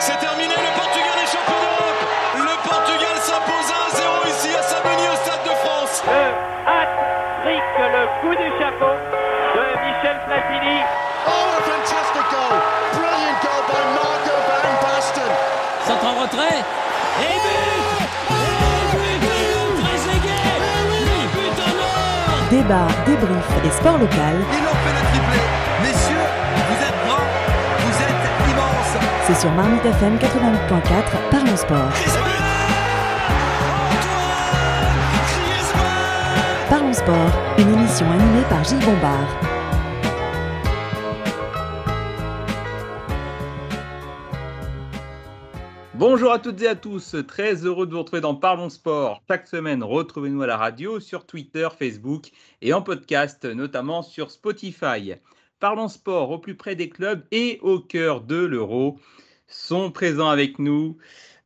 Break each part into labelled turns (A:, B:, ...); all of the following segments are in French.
A: C'est terminé, le Portugal est champion d'Europe. Le Portugal s'impose 1-0 ici à Saint-Denis au Stade de France.
B: Le hat-trick, le coup du chapeau de Michel Platini.
C: Oh, a fantastic goal! Brilliant goal by Marco Van Basten.
D: Centre en retrait. Et but
E: Débat, débrief et sport local,
F: Ils ont fait le triplé. Messieurs,
E: c'est sur Marmite FM 88.4, Parlons Sport. Parlons Sport, une émission animée par Gilles Bombard.
G: Bonjour à toutes et à tous, très heureux de vous retrouver dans Parlons Sport. Chaque semaine, retrouvez-nous à la radio, sur Twitter, Facebook et en podcast, notamment sur Spotify. Parlons Sport au plus près des clubs et au cœur de l'euro sont présents avec nous.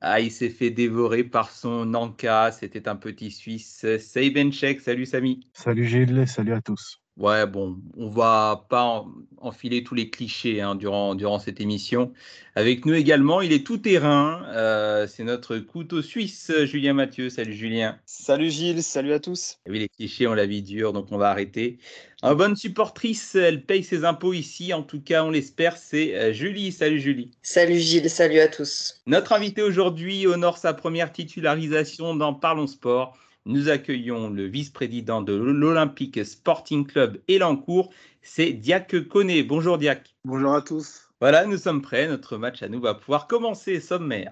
G: Ah, il s'est fait dévorer par son Nanka, c'était un petit Suisse, Seibenchek. Salut Samy.
H: Salut Gilles, salut à tous.
G: Ouais, bon, on va pas en- enfiler tous les clichés hein, durant, durant cette émission. Avec nous également, il est tout terrain. euh, c'est notre couteau suisse, Julien Mathieu. Salut Julien.
I: Salut Gilles, salut à tous.
G: Oui, les clichés, on la vie dure, donc on va arrêter. En bonne supportrice, elle paye ses impôts ici. En tout cas, on l'espère, c'est euh, Julie. Salut Julie.
J: Salut Gilles, salut à tous.
G: Notre invité aujourd'hui honore sa première titularisation dans Parlons Sport. Nous accueillons le vice-président de l'Olympique Sporting Club Elancourt, c'est Diac Koné. Bonjour Diac.
K: Bonjour à tous.
G: Voilà, nous sommes prêts. Notre match à nous va pouvoir commencer sommaire.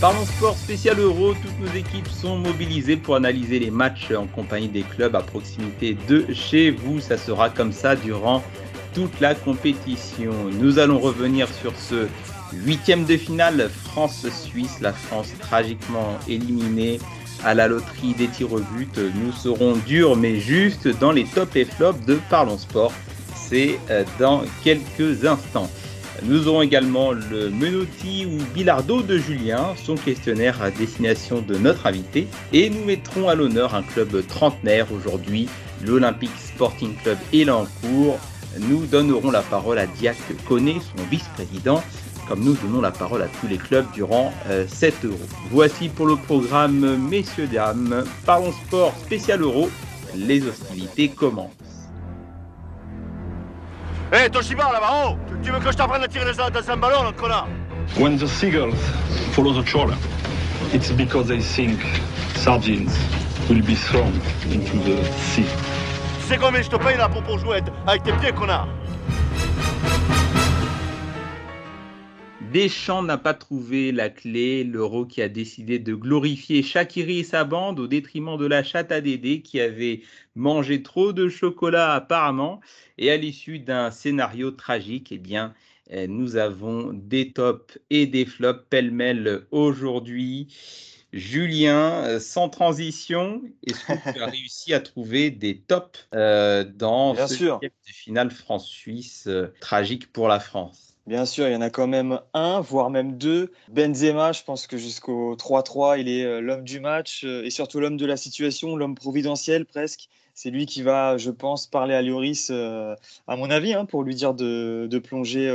G: Parlons sport spécial euro, toutes nos équipes sont mobilisées pour analyser les matchs en compagnie des clubs à proximité de chez vous. Ça sera comme ça durant toute la compétition. Nous allons revenir sur ce huitième de finale France-Suisse. La France tragiquement éliminée à la loterie des tirs au but. Nous serons durs mais justes dans les tops et flops de Parlons Sport. C'est euh, dans quelques instants. Nous aurons également le Menotti ou Bilardo de Julien, son questionnaire à destination de notre invité. Et nous mettrons à l'honneur un club trentenaire aujourd'hui, l'Olympique Sporting Club Elancourt. Nous donnerons la parole à Diac Koné, son vice-président, comme nous donnons la parole à tous les clubs durant euh, 7 euros. Voici pour le programme, messieurs, dames, Parlons Sport spécial euro. Les hostilités commencent.
A: Hé, hey, Toshiba là-bas, oh Tu veux que je t'apprenne à tirer dans dans un ballon, connard?
L: When the seagulls follow the trawler, it's because they think sardines will be thrown into the sea.
A: Tu sais combien je te paye là pour, pour jouer avec tes pieds, connard?
G: Deschamps n'a pas trouvé la clé, l'euro qui a décidé de glorifier Shakiri et sa bande au détriment de la chatte à Dédé qui avait mangé trop de chocolat apparemment. Et à l'issue d'un scénario tragique, eh bien, eh, nous avons des tops et des flops pêle-mêle aujourd'hui. Julien, euh, sans transition, est-ce que tu as réussi à trouver des tops euh, dans
I: Bien
G: ce
I: sûr.
G: finale France-Suisse euh, tragique pour la France?
I: Bien sûr, il y en a quand même un, voire même deux. Benzema, je pense que jusqu'au 3-3, il est euh, l'homme du match euh, et surtout l'homme de la situation, l'homme providentiel presque. C'est lui qui va, je pense, parler à Lloris, euh, à mon avis, hein, pour lui dire de, de plonger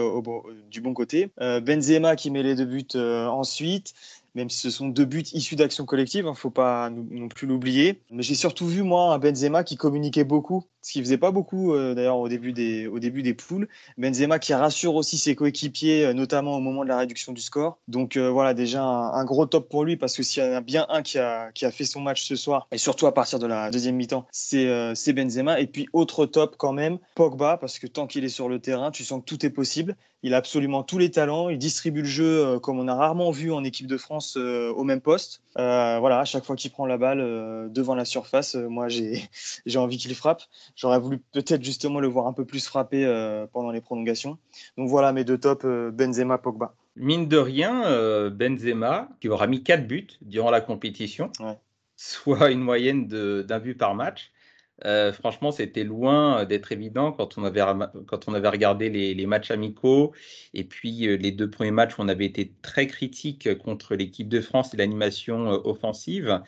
I: du bon côté. Benzema qui met les deux buts ensuite, même si ce sont deux buts issus d'actions collectives, il ne faut pas non plus l'oublier. Mais j'ai surtout vu, moi, un Benzema qui communiquait beaucoup, ce qu'il faisait pas beaucoup euh, d'ailleurs au, début des- au début des poules. Benzema qui rassure aussi ses coéquipiers, euh, notamment au moment de la réduction du score. Donc euh, voilà, déjà un, gros top pour lui, parce que s'il y en a bien un qui a, fait son match ce soir, et surtout à partir de la deuxième mi-temps, c'est c'est Benzema. Et puis autre top quand même, Pogba, parce que tant qu'il est sur le terrain, tu sens que tout est possible. Il a absolument tous les talents, il distribue le jeu comme on a rarement vu en équipe de France au même poste. Euh, voilà, à chaque fois qu'il prend la balle euh, devant la surface, euh, moi j'ai j'ai envie qu'il frappe. J'aurais voulu peut-être justement le voir un peu plus frapper pendant les prolongations. Donc voilà mes deux tops, Benzema, Pogba.
G: Mine de rien, Benzema, qui aura mis 4 buts durant la compétition,
I: Ouais.
G: soit une moyenne de- d'un but par match. Euh, franchement, c'était loin d'être évident quand on avait, quand on avait regardé les, matchs amicaux et puis euh, les deux premiers matchs on avait été très critique contre l'équipe de France et l'animation euh, offensive.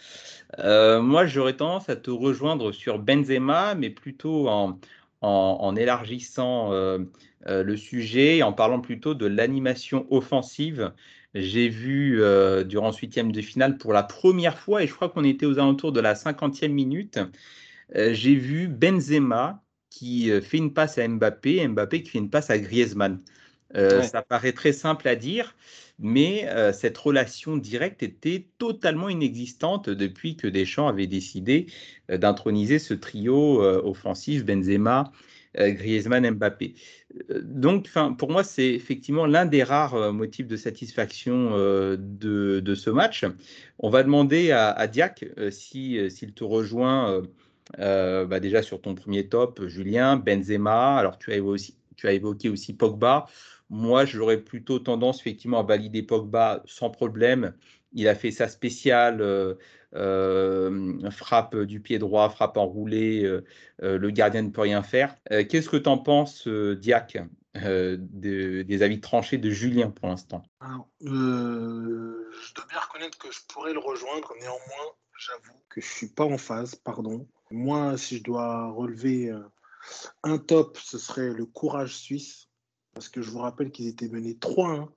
G: Euh, moi, j'aurais tendance à te rejoindre sur Benzema, mais plutôt en, en, en élargissant le sujet, en parlant plutôt de l'animation offensive. J'ai vu durant ce huitième de finale pour la première fois, et je crois qu'on était aux alentours de la cinquantième minute, j'ai vu Benzema qui fait une passe à Mbappé, Mbappé qui fait une passe à Griezmann. Ça paraît très simple à dire, mais cette relation directe était totalement inexistante depuis que Deschamps avait décidé d'introniser ce trio offensif Benzema, Griezmann, Mbappé. Donc, pour moi, c'est effectivement l'un des rares motifs de satisfaction de, ce match. On va demander à, à Diac s'il te rejoint bah, déjà sur ton premier top, Julien, Benzema. Alors, tu as aussi, tu as évoqué aussi Pogba. Moi, j'aurais plutôt tendance effectivement à valider Pogba sans problème. Il a fait sa spéciale euh, euh, frappe du pied droit, frappe enroulée. Euh, le gardien ne peut rien faire. Qu'est-ce que tu en penses, Diac, des avis tranchés de Julien pour l'instant?
H: Je dois bien reconnaître que je pourrais le rejoindre. Néanmoins, j'avoue que je ne suis pas en phase. Pardon. Moi, si je dois relever un top, ce serait le courage suisse parce que je vous rappelle qu'ils étaient menés 3-1.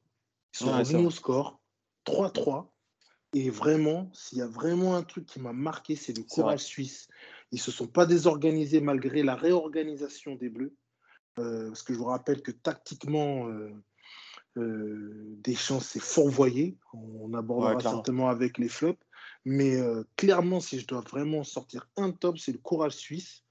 H: Ils sont revenus au score 3-3. Et vraiment, s'il y a vraiment un truc qui m'a marqué, c'est le courage suisse. Ils ne se sont pas désorganisés malgré la réorganisation des Bleus. Euh, parce que je vous rappelle que tactiquement, euh, euh, Deschamps s'est fourvoyé. On abordera certainement avec les flops. Mais euh, clairement, si je dois vraiment sortir un top, c'est le courage suisse.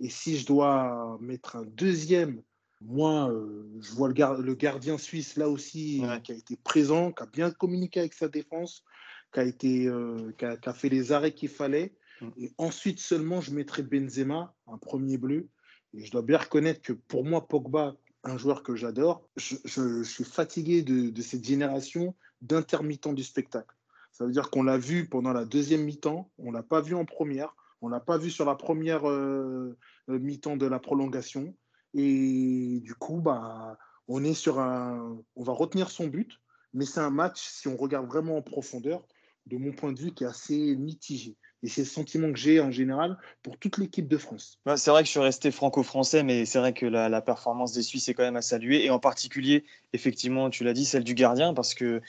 H: Et si je dois mettre un deuxième moi, euh, je vois le, gardien suisse là aussi qui a été présent, qui a bien communiqué avec sa défense, qui a, été, euh, qui a, fait les arrêts qu'il fallait. Mm. Et ensuite seulement, je mettrai Benzema, un premier bleu. Et je dois bien reconnaître que pour moi, Pogba, un joueur que j'adore, je, suis fatigué de, cette génération d'intermittents du spectacle. Ça veut dire qu'on l'a vu pendant la deuxième mi-temps, on ne l'a pas vu en première, on ne l'a pas vu sur la première euh, mi-temps de la prolongation. Et du coup, bah, on est sur un. On va retenir son but, mais c'est un match, si on regarde vraiment en profondeur, de mon point de vue, qui est assez mitigé. Et c'est le sentiment que j'ai en général pour toute l'équipe de France.
I: c'est vrai que je suis resté franco-français, mais c'est vrai que la, performance des Suisses est quand même à saluer. Et en particulier, effectivement, tu l'as dit, celle du gardien, parce que euh,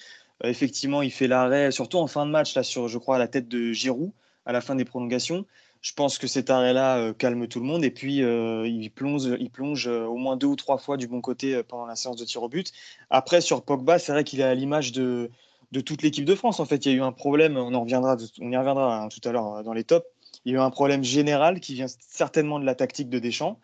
I: effectivement, il fait l'arrêt, surtout en fin de match, là, sur, je crois, à la tête de Giroud, à la fin des prolongations. Je pense que cet arrêt-là euh, calme tout le monde et puis euh, il plonge, il plonge euh, au moins deux ou trois fois du bon côté pendant la séance de tir au but. Après, sur Pogba, c'est vrai qu'il est à l'image de, de toute l'équipe de France. En fait, il y a eu un problème, on, en reviendra, y reviendra hein, tout à l'heure dans les tops. Il y a eu un problème général qui vient certainement de la tactique de Deschamps,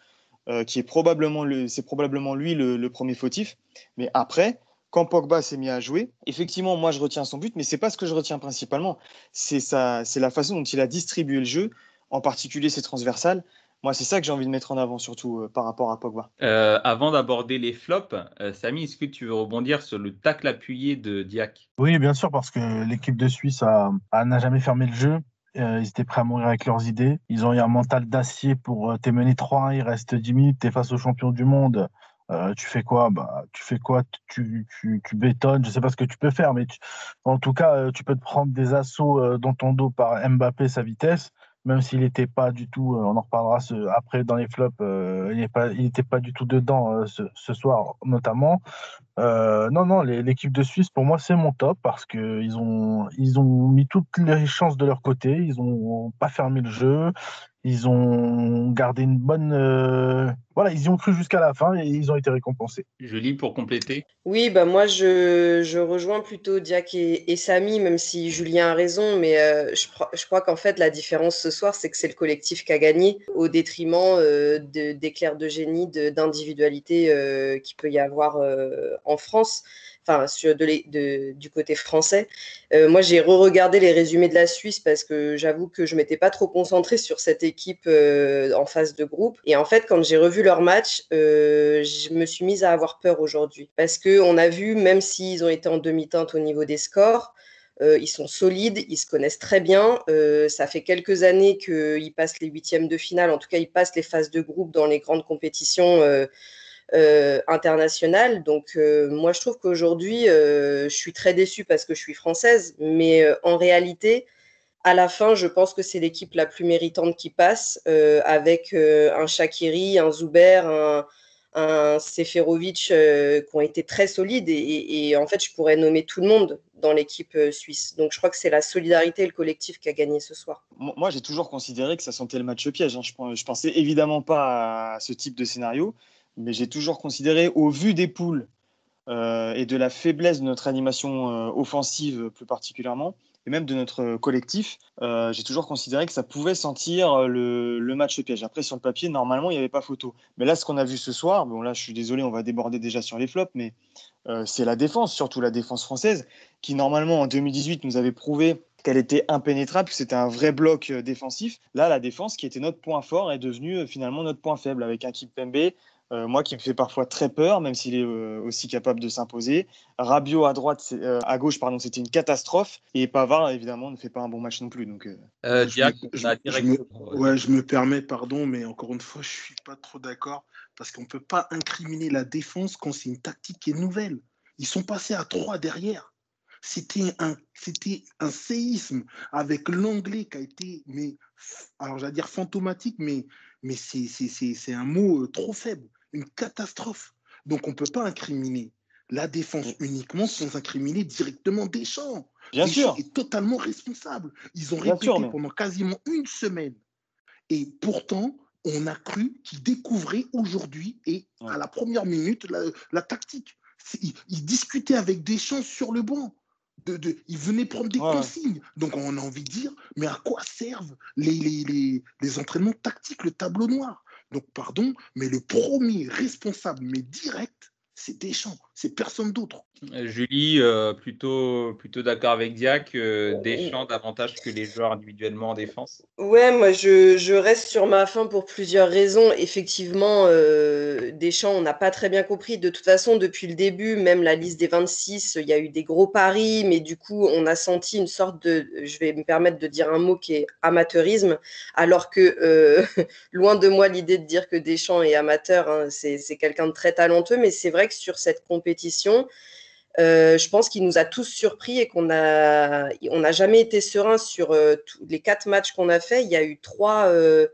I: qui est probablement, c'est probablement lui le, premier fautif. Mais après, quand Pogba s'est mis à jouer, effectivement, moi je retiens son but, mais c'est pas ce que je retiens principalement. C'est c'est la façon dont il a distribué le jeu, en particulier ses transversales. Moi, c'est ça que j'ai envie de mettre en avant, surtout euh, par rapport à Pogba.
G: Euh, avant d'aborder les flops, euh, Samy, est-ce que tu veux rebondir sur le tacle appuyé de Diac?
H: Oui, bien sûr, parce que l'équipe de Suisse n'a jamais fermé le jeu. ils étaient prêts à mourir avec leurs idées. Ils ont eu un mental d'acier pour t'es mené 3-1, il reste 10 minutes, tu es face aux champions du monde. Tu fais quoi? Bah, Tu fais quoi? Tu, tu, tu, bétonnes, je sais pas ce que tu peux faire, mais en tout cas, tu peux te prendre des assauts dans ton dos par Mbappé, sa vitesse même s'il n'était pas du tout, euh, on en reparlera après dans les flops, euh, il n'était pas, du tout dedans euh, ce, soir notamment. non, non, l'équipe de Suisse, pour moi, c'est mon top parce qu'ils ont, ils ont mis toutes les chances de leur côté, ils n'ont pas fermé le jeu, ils ont gardé une bonne. Euh, voilà, ils y ont cru jusqu'à la fin et ils ont été récompensés.
G: Je lis pour compléter.
J: Oui, bah moi je, je rejoins plutôt Diac et, Samy, même si Julien a raison, mais euh, je, je, crois qu'en fait la différence ce soir, c'est que c'est le collectif qui a gagné au détriment euh, d'éclairs de, génie, d'individualité euh, qu'il peut y avoir en France enfin sur du côté français. Euh, moi, j'ai re-regardé les résumés de la Suisse parce que j'avoue que je m'étais pas trop concentrée sur cette équipe euh, en phase de groupe. Et en fait, quand j'ai revu leur match, euh, je me suis mise à avoir peur aujourd'hui parce que on a vu, même s'ils ont été en demi-teinte au niveau des scores. ils sont solides, ils se connaissent très bien. ça fait quelques années qu'ils passent les huitièmes de finale, en tout cas ils passent les phases de groupe dans les grandes compétitions internationale. Donc euh, moi, je trouve qu'aujourd'hui, euh, je suis très déçue parce que je suis française, mais en réalité, à la fin, je pense que c'est l'équipe la plus méritante qui passe, euh, avec euh, un Shakiri, un Zuber, un, Seferovic euh, qui ont été très solides. Et, en fait, je pourrais nommer tout le monde dans l'équipe euh, suisse. Donc, je crois que c'est la solidarité et le collectif qui a gagné ce soir.
I: Moi, j'ai toujours considéré que ça sentait le match piège. Hein. Je, je pensais évidemment pas à ce type de scénario, mais j'ai toujours considéré, au vu des poules euh, et de la faiblesse de notre animation euh, offensive plus particulièrement, et même de notre collectif, euh, j'ai toujours considéré que ça pouvait sentir le, le, match piège. Après, sur le papier, normalement, il n'y avait pas photo. Mais là, ce qu'on a vu ce soir, bon là, je suis désolé, on va déborder déjà sur les flops, mais c'est la défense, surtout la défense française, qui normalement en 2018 nous avait prouvé qu'elle était impénétrable, que c'était un vrai bloc défensif. Là, la défense, qui était notre point fort, est devenue finalement notre point faible, avec un Kimpembe, euh, moi qui me fait parfois très peur, même s'il est euh, aussi capable de s'imposer. Rabiot à droite, euh, à gauche, pardon, c'était une catastrophe. Et Pavard, évidemment, ne fait pas un bon match non plus. Donc,
H: je, Diac, me, je, je, me, ouais, je me permets, pardon, mais encore une fois, je suis pas trop d'accord parce qu'on peut pas incriminer la défense quand c'est une tactique qui est nouvelle. Ils sont passés à trois derrière. C'était un, c'était un séisme avec l'anglais qui a été, mais, alors j'allais dire fantomatique, mais, mais c'est, c'est, c'est, c'est un mot trop faible une catastrophe. Donc on ne peut pas incriminer la défense uniquement sans incriminer directement Deschamps.
I: Bien
H: Deschamps
I: sûr.
H: est totalement responsable. Ils ont répété
I: sûr, mais...
H: pendant quasiment une semaine. Et pourtant, on a cru qu'ils découvraient aujourd'hui et ouais. à la première minute la, la tactique. Ils, ils, discutaient avec Deschamps sur le banc. De, de, ils venaient prendre des ouais. consignes. Donc on a envie de dire, mais à quoi servent les, les, les, les entraînements tactiques, le tableau noir? Donc, pardon, mais le premier responsable, mais direct, c'est Deschamps, c'est personne d'autre.
G: Julie, euh, plutôt, plutôt d'accord avec Diac, euh, Deschamps davantage que les joueurs individuellement en défense?
J: Ouais, moi je, je reste sur ma fin pour plusieurs raisons. Effectivement, euh, Deschamps, on n'a pas très bien compris. De toute façon, depuis le début, même la liste des 26, il y a eu des gros paris, mais du coup, on a senti une sorte de, je vais me permettre de dire un mot qui est amateurisme, alors que euh, loin de moi l'idée de dire que Deschamps est amateur, hein, c'est quelqu'un de très talentueux, mais c'est vrai que sur cette compétition, euh, je pense qu'il nous a tous surpris et qu'on n'a on a jamais été serein sur euh, les quatre matchs qu'on a fait. Il y a eu trois, euh,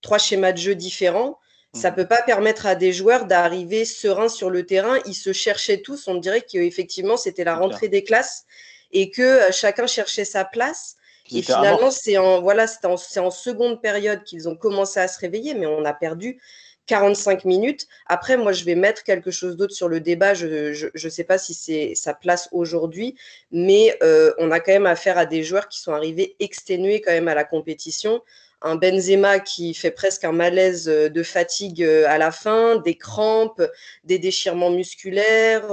J: trois schémas de jeu différents. Mmh. Ça ne peut pas permettre à des joueurs d'arriver sereins sur le terrain. Ils se cherchaient tous. On dirait qu'effectivement, c'était la rentrée des classes et que chacun cherchait sa place. Et finalement, c'est en, voilà, en, en seconde période qu'ils ont commencé à se réveiller, mais on a perdu 45 minutes. Après, moi, je vais mettre quelque chose d'autre sur le débat. Je ne sais pas si c'est sa place aujourd'hui, mais euh, on a quand même affaire à des joueurs qui sont arrivés exténués quand même à la compétition. Un Benzema qui fait presque un malaise de fatigue à la fin, des crampes, des déchirements musculaires.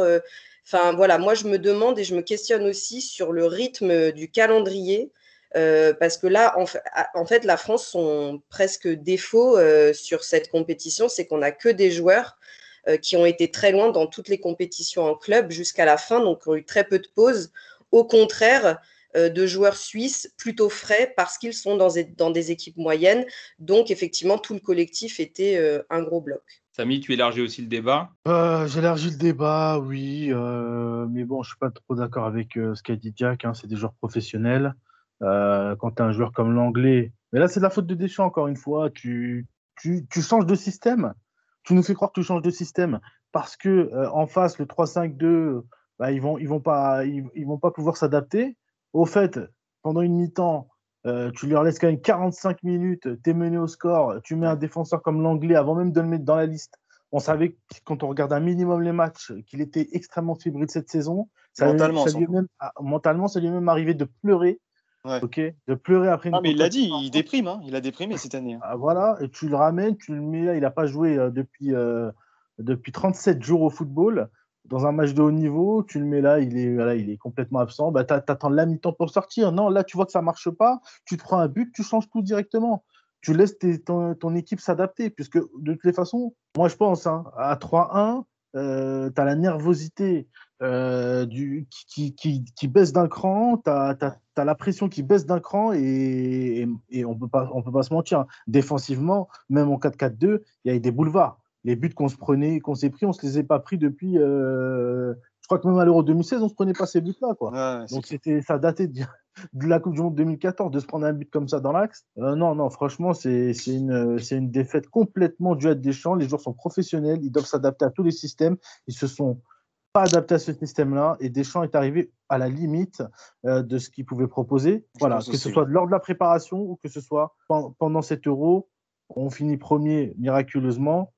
J: Enfin, voilà, moi, je me demande et je me questionne aussi sur le rythme du calendrier. Euh, parce que là, en fait, en fait, la France, son presque défaut euh, sur cette compétition, c'est qu'on n'a que des joueurs euh, qui ont été très loin dans toutes les compétitions en club jusqu'à la fin, donc ont eu très peu de pauses. Au contraire, de joueurs suisses plutôt frais parce qu'ils sont dans, dans, des équipes moyennes. Donc, effectivement, tout le collectif était un gros bloc.
G: Samy, tu élargis aussi le débat?
K: J'élargis le débat, oui. mais bon, je ne suis pas trop d'accord avec ce qu'a dit Jack. Hein, c'est des joueurs professionnels. Euh, quand tu as un joueur comme l'anglais. Mais là, c'est la faute de Deschamps, encore une fois. Tu, tu, tu, changes de système. Tu nous fais croire que tu changes de système parce que euh, en face, le 3-5-2, bah, ils vont, ils vont pas, ils, ils vont pas pouvoir s'adapter. Au fait, pendant une mi-temps, euh, tu leur laisses quand même 45 minutes, tu es mené au score, tu mets un défenseur comme l'anglais avant même de le mettre dans la liste. On savait, quand on regarde un minimum les matchs, qu'il était extrêmement fébrile cette saison. Ça
I: mentalement,
K: ça lui même, mentalement, ça lui est même arrivé de pleurer
I: Ouais.
K: Ok, de pleurer après une
I: ah, mais il l'a dit, il déprime, hein. il a déprimé cette année. Hein.
K: Ah, voilà, et tu le ramènes, tu le mets là, il n'a pas joué euh, depuis, euh, depuis 37 jours au football. Dans un match de haut niveau, tu le mets là, il est, voilà, il est complètement absent. Bah, tu attends la mi-temps pour sortir. Non, là, tu vois que ça ne marche pas. Tu te prends un but, tu changes tout directement. Tu laisses tes, ton, ton, équipe s'adapter. Puisque de toutes les façons, moi, je pense, hein, à 3-1, euh, tu as la nervosité euh, du, qui, qui, qui, baisse d'un cran, tu as, as, as, la pression qui baisse d'un cran et, et, et on on peut pas se mentir. Défensivement, même en 4-4-2, il y a des boulevards. Les buts qu'on se prenait, qu'on s'est pris, on se les est pas pris depuis. Euh, je crois que même à l'Euro 2016, on se prenait pas ces buts-là.
I: Ouais,
K: Donc ça datait de, de la Coupe du Monde 2014 de se prendre un but comme ça dans l'axe. Euh, non, non, franchement, c'est une, une défaite complètement due à Deschamps. Les joueurs sont professionnels, ils doivent s'adapter à tous les systèmes. Ils se sont pas adaptés à ce système-là et Deschamps est arrivé à la limite euh, de ce qu'il pouvait proposer. Voilà, que ce soit lors de la préparation ou que ce soit pendant cet euro. On finit premier miraculeusement.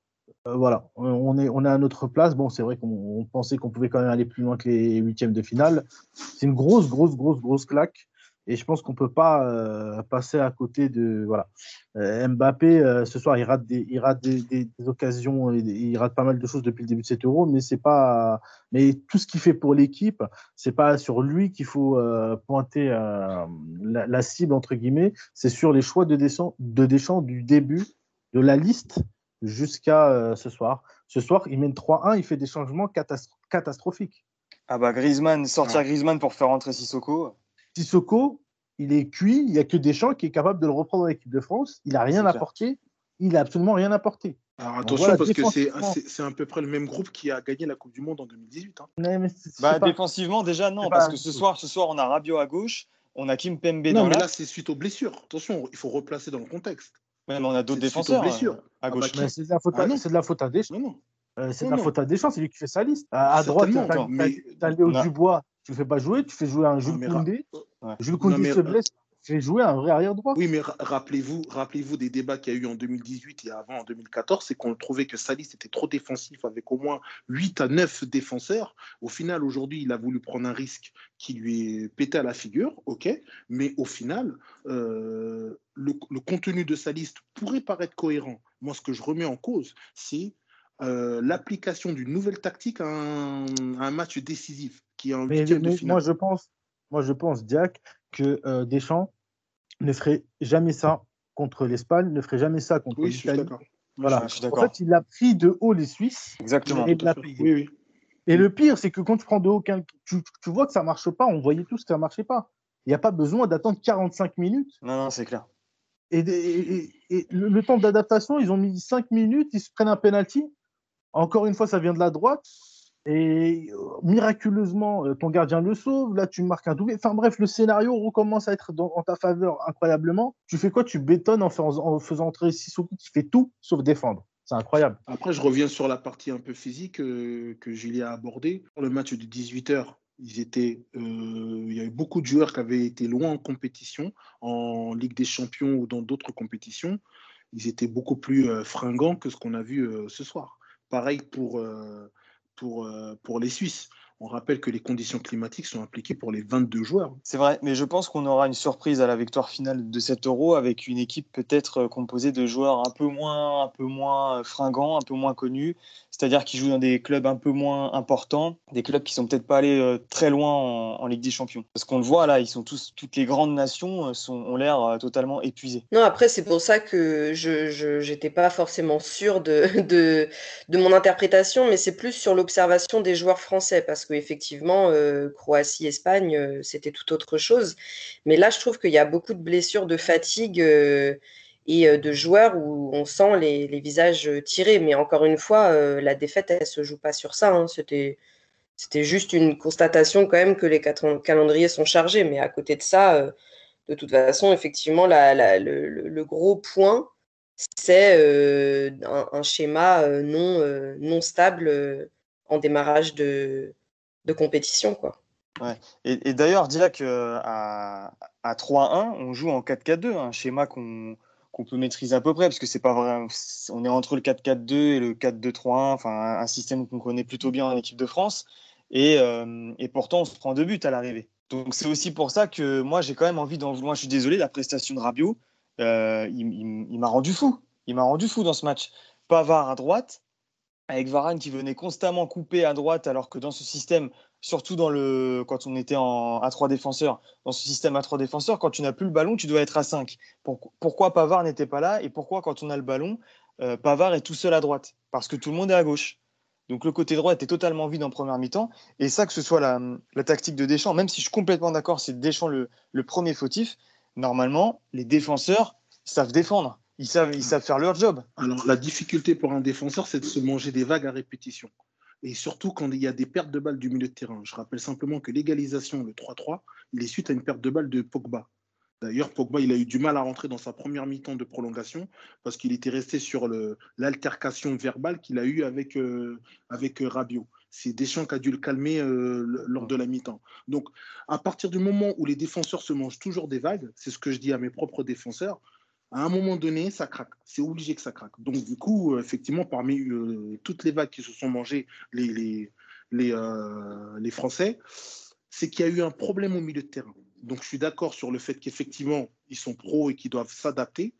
K: Euh, voilà, on est, on est à notre place. Bon, c'est vrai qu'on pensait qu'on pouvait quand même aller plus loin que les huitièmes de finale. C'est une grosse, grosse, grosse, grosse claque. Et je pense qu'on ne peut pas euh, passer à côté de. Voilà. Euh, Mbappé, ce soir, il rate, des, il rate des, occasions, il rate pas mal de choses depuis le début de cet euro, mais c'est pas. Mais tout ce qu'il fait pour l'équipe, c'est pas sur lui qu'il faut pointer la, la, cible, entre guillemets, c'est sur les choix de Deschamps, de Deschamps du début de la liste jusqu'à euh, ce soir. Ce soir, il mène 3-1, il fait des changements catastrophiques.
I: Ah bah Griezmann, sortir Griezmann pour faire rentrer Sissoko.
K: Sissoko, il est cuit, il n'y a que Deschamps qui est capable de le reprendre dans l'équipe de France. Il n'a rien apporté, il n'a absolument rien apporté.
H: Alors attention, parce que c'est à peu près le même groupe qui a gagné la Coupe du Monde en 2018. Hein.
I: bah, défensivement, déjà non, parce que ce soir, ce soir, on a Rabiot à gauche, on a Kim Pembe non,
H: mais là, c'est suite aux blessures. Attention, il faut replacer dans le contexte.
I: mais on a d'autres défenseurs
H: euh,
I: à gauche.
K: Ah bah, c'est de la faute, à, ah de la faute à Deschamps. Euh, c'est de la faute à Deschamps, c'est lui qui fait sa liste. À, droite, tu as, Léo Dubois, tu ne fais pas jouer, tu fais jouer un Jules Koundé. Jules Koundé se blesse, fait jouer un vrai arrière droit.
H: Oui, mais rappelez-vous, rappelez-vous des débats qu'il y a eu en 2018 et avant en 2014, c'est qu'on trouvait que Salis était trop défensif avec au moins 8 à 9 défenseurs. Au final, aujourd'hui, il a voulu prendre un risque qui lui est pété à la figure, ok, mais au final, euh, le, contenu de sa liste pourrait paraître cohérent. Moi, ce que je remets en cause, c'est euh, l'application d'une nouvelle tactique à un, match décisif qui est un
K: mais, de finale. Moi, je pense, moi, je pense, Diac, que euh, Deschamps ne ferait jamais ça contre l'Espagne, ne ferait jamais ça contre
H: oui,
K: l'Italie.
H: Voilà.
K: en fait, il a pris de haut les Suisses.
I: Exactement.
K: Et, et le pire, c'est que quand tu prends de haut, tu, tu vois que ça ne marche pas. On voyait tous que ça ne marchait pas. Il n'y a pas besoin d'attendre 45 minutes.
I: Non, non, c'est clair.
K: Et, le, temps d'adaptation, ils ont mis 5 minutes, ils se prennent un penalty. Encore une fois, ça vient de la droite. Et euh, miraculeusement, euh, ton gardien le sauve. Là, tu marques un doublé. Enfin bref, le scénario recommence à être en ta faveur incroyablement. Tu fais quoi? Tu bétonnes en, faisant entrer Sissoko qui fait tout sauf défendre. C'est incroyable.
H: Après, je reviens sur la partie un peu physique euh, que Julie a abordée. Pour le match de 18h, ils étaient, il y avait beaucoup de joueurs qui avaient été loin en compétition, en Ligue des Champions ou dans d'autres compétitions. Ils étaient beaucoup plus fringants que ce qu'on a vu ce soir. Pareil pour pour, euh, pour les Suisses. On rappelle que les conditions climatiques sont appliquées pour les 22 joueurs.
I: C'est vrai, mais je pense qu'on aura une surprise à la victoire finale de cet euro avec une équipe peut-être euh, composée de joueurs un peu moins, un peu moins euh, fringants, un peu moins connus, c'est-à-dire qui jouent dans des clubs un peu moins importants, des clubs qui sont peut-être pas allés euh, très loin en, Ligue des Champions. Parce qu'on le voit là, ils sont tous, toutes les grandes nations sont, ont l'air totalement épuisées.
J: Non, après c'est pour ça que je n'étais pas forcément sûr de, de, de mon interprétation, mais c'est plus sur l'observation des joueurs français parce que effectivement, euh, Croatie-Espagne, euh, c'était tout autre chose. Mais là, je trouve qu'il y a beaucoup de blessures, de fatigue euh, et de joueurs où on sent les, visages tirés. Mais encore une fois, la défaite, elle ne se joue pas sur ça. Hein. C'était, c'était juste une constatation quand même que les calendriers sont chargés. Mais à côté de ça, de toute façon, effectivement, le, gros point, c'est un, schéma non, non stable en démarrage de, de compétition. Quoi.
I: Ouais. Et, d'ailleurs, qu'à à 3-1, on joue en 4-4-2, un schéma qu'on peut maîtriser à peu près, parce que c'est pas vrai. On est entre le 4-4-2 et le 4-2-3-1, enfin un système qu'on connaît plutôt bien en équipe de France. Et, euh, et pourtant, on se prend deux buts à l'arrivée. Donc c'est aussi pour ça que moi, j'ai quand même envie d'en. Moi, je suis désolé, la prestation de Rabiot, euh, il, il m'a rendu fou. Il m'a rendu fou dans ce match. Pavard à droite, avec Varane qui venait constamment couper à droite, alors que dans ce système, surtout quand on était en, à trois défenseurs, dans ce système à trois défenseurs, quand tu n'as plus le ballon, tu dois être à 5. pourquoi Pavard n'était pas là et pourquoi, quand on a le ballon, euh, Pavard est tout seul à droite? Parce que tout le monde est à gauche. Donc le côté droit était totalement vide en première mi-temps. Et ça, que ce soit la, tactique de Deschamps, même si je suis complètement d'accord, c'est Deschamps le, le premier fautif, normalement, les défenseurs savent défendre. Ils savent, ils savent faire leur job.
H: Alors, la difficulté pour un défenseur, c'est de se manger des vagues à répétition. et surtout quand il y a des pertes de balles du milieu de terrain. Je rappelle simplement que l'égalisation, le 3-3, il est suite à une perte de balles de Pogba. D'ailleurs, Pogba, il a eu du mal à rentrer dans sa première mi-temps de prolongation parce qu'il était resté sur l'altercation verbale qu'il a eue avec, euh, avec euh, Rabiot. C'est Deschamps qui a dû le calmer euh, lors de la mi-temps. Donc, à partir du moment où les défenseurs se mangent toujours des vagues, c'est ce que je dis à mes propres défenseurs, à un moment donné, ça craque. C'est obligé que ça craque. Donc, du coup, effectivement, parmi toutes les vagues qui se sont mangées, les, les, les, les Français, c'est qu'il y a eu un problème au milieu de terrain. Donc, je suis d'accord sur le fait qu'effectivement, ils sont pros et qu'ils doivent s'adapter.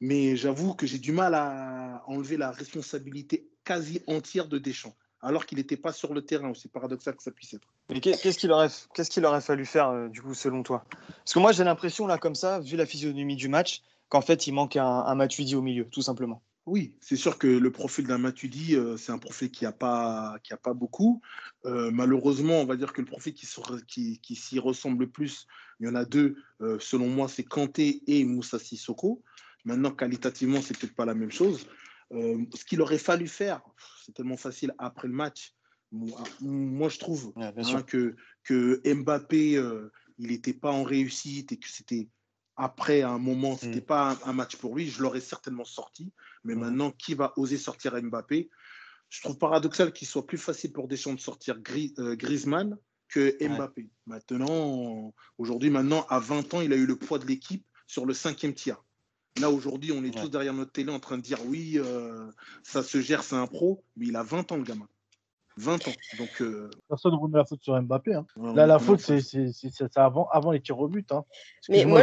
H: Mais j'avoue que j'ai du mal à enlever la responsabilité quasi entière de Deschamps, alors qu'il n'était pas sur le terrain, aussi paradoxal que ça puisse être.
I: Mais qu'est-ce qu'il aurait, qu'est-ce fallu faire, euh, du coup, selon toi? Parce que moi, j'ai l'impression, là, comme ça, vu la physionomie du match, qu'en fait, il manque un, un Matuidi au milieu, tout simplement.
H: Oui, c'est sûr que le profil d'un Matuidi, euh, c'est un profil qui n'a pas, qui a pas beaucoup. Euh, malheureusement, on va dire que le profil qui, qui, qui s'y ressemble le plus, il y en a deux, euh, selon moi, c'est Kanté et Moussa Sissoko. Maintenant, qualitativement, c'est peut-être pas la même chose. ce qu'il aurait fallu faire, c'est tellement facile après le match. Moi, je trouve hein, que, que Mbappé, il n'était pas en réussite et que c'était après, à un moment, ce n'était mm. pas un, match pour lui, je l'aurais certainement sorti. Mais mm. maintenant, qui va oser sortir Mbappé? Je trouve paradoxal qu'il soit plus facile pour Deschamps de sortir euh, Griezmann que Mbappé. Maintenant, aujourd'hui, maintenant, à 20 ans, il a eu le poids de l'équipe sur le cinquième tiers. Là, aujourd'hui, on est tous derrière notre télé en train de dire oui, euh, ça se gère, c'est un pro, mais il a 20 ans, le gamin. 20 ans. Donc, euh,
K: Personne ne remet la faute sur Mbappé. Hein. Là, la faute, c'est avant, avant les tirs au but. Hein.
J: Mais moi,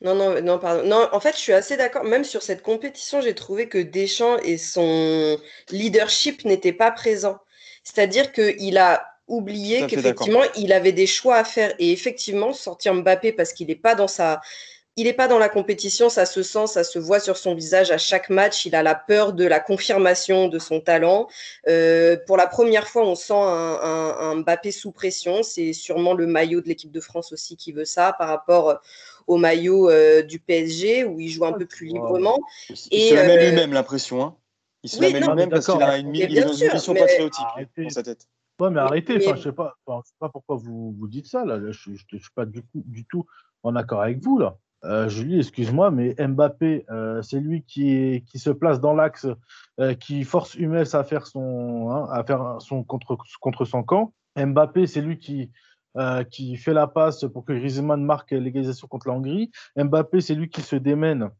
J: non, non, non, pardon. Non, en fait, je suis assez d'accord. Même sur cette compétition, j'ai trouvé que Deschamps et son leadership n'étaient pas présents. C'est-à-dire qu'il a oublié qu'effectivement, il avait des choix à faire. Et effectivement, sortir Mbappé parce qu'il n'est pas dans sa il n'est pas dans la compétition, ça se sent, ça se voit sur son visage à chaque match. Il a la peur de la confirmation de son talent. Euh, pour la première fois, on sent un, Mbappé sous pression. C'est sûrement le maillot de l'équipe de France aussi qui veut ça par rapport au maillot euh, du PSG où il joue un peu plus librement.
I: Il se la met euh, lui-même l'impression. Hein. Il se la met lui-même parce qu'il a une, mission patriotique dans sa tête.
K: Ouais, mais arrêtez, je ne sais, pas, pas pourquoi vous, vous dites ça. Là. Je ne suis pas du, du tout en accord avec vous. là. Euh, Julie, excuse-moi, mais Mbappé, euh, c'est lui qui, se place dans l'axe, euh, qui force Hummels à faire son, hein, à faire son contre, contre son camp. Mbappé, c'est lui qui, qui fait la passe pour que Griezmann marque l'égalisation contre la Hongrie. Mbappé, c'est lui qui se démène,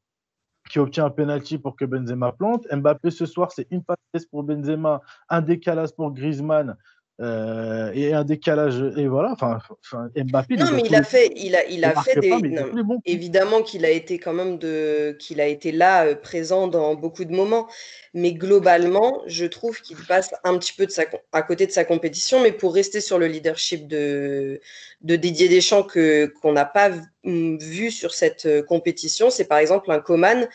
K: qui obtient un penalty pour que Benzema plante. Mbappé, ce soir, c'est une passe pour Benzema, un décalage pour Griezmann euh, et un décalage et voilà enfin, Mbappé
J: non mais il a fait il a il a fait des évidemment qu'il a été quand même de qu'il a été là euh, présent dans beaucoup de moments. Mais globalement je trouve qu'il passe un petit peu de sa à côté de sa compétition. Mais pour rester sur le leadership de de Didier Deschamps que qu'on n'a pas vu sur cette euh, compétition c'est par exemple un Coman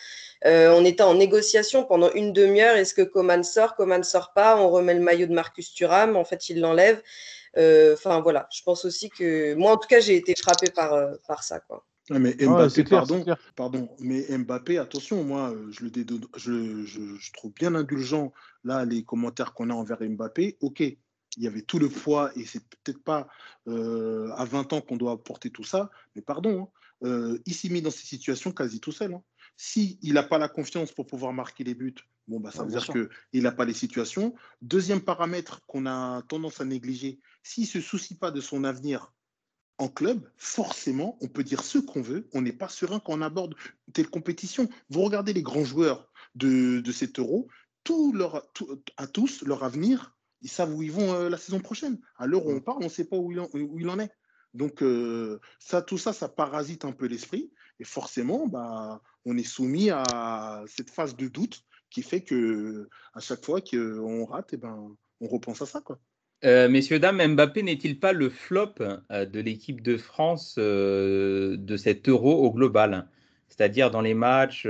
J: euh, on était en négociation pendant une demi-heure. Est-ce que Coman sort Coman ne sort pas On remet le maillot de Marcus Thuram. En fait, il l'enlève. Euh, enfin, voilà. Je pense aussi que. Moi, en tout cas, j'ai été frappé par, euh, par ça. Quoi.
H: mais Mbappé, pardon, pardon, mais Mbappé, attention, moi, je, le je, je, trouve bien indulgent, là, les commentaires qu'on a envers Mbappé. Ok, il y avait tout le poids et c'est peut-être pas à 20 ans qu'on doit porter tout ça, mais pardon, hein, il s'est mis dans ces situations quasi tout seul. Hein. S'il n'a pas la confiance pour pouvoir marquer les buts, bon, bah, ça veut dire qu'il n'a pas les situations. Deuxième paramètre qu'on a tendance à négliger, s'il ne se soucie pas de son avenir en club, forcément, on peut dire ce qu'on veut, on n'est pas serein quand on aborde telle compétition. Vous regardez les grands joueurs de, de cet euro, tout leur, à tous, leur avenir, ils savent où ils vont euh, la saison prochaine. À l'heure où on parle, on ne sait pas où il en, où il en est. Donc, euh, ça, tout ça, ça parasite un peu l'esprit. Et forcément, bah, on est soumis à cette phase de doute qui fait que à chaque fois qu'on rate, et eh ben, on repense à ça. Quoi.
G: Euh, messieurs, dames, Mbappé n'est-il pas le flop de l'équipe de France de cet euro au global? C'est-à-dire dans les matchs,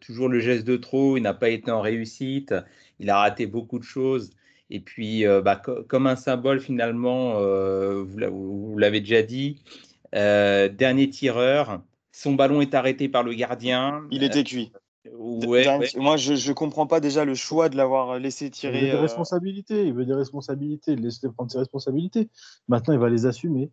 G: toujours le geste de trop, il n'a pas été en réussite, il a raté beaucoup de choses. Et puis, bah, comme un symbole finalement, vous l'avez déjà dit, dernier tireur, son ballon est arrêté par le gardien.
I: Il était cuit.
G: Ouais.
I: Moi, je ne comprends pas déjà le choix de l'avoir laissé
K: Il veut
I: tirer.
K: des
I: euh,
K: responsabilités, il veut des responsabilités, laisse-le prendre ses responsabilités. Maintenant, il va les assumer.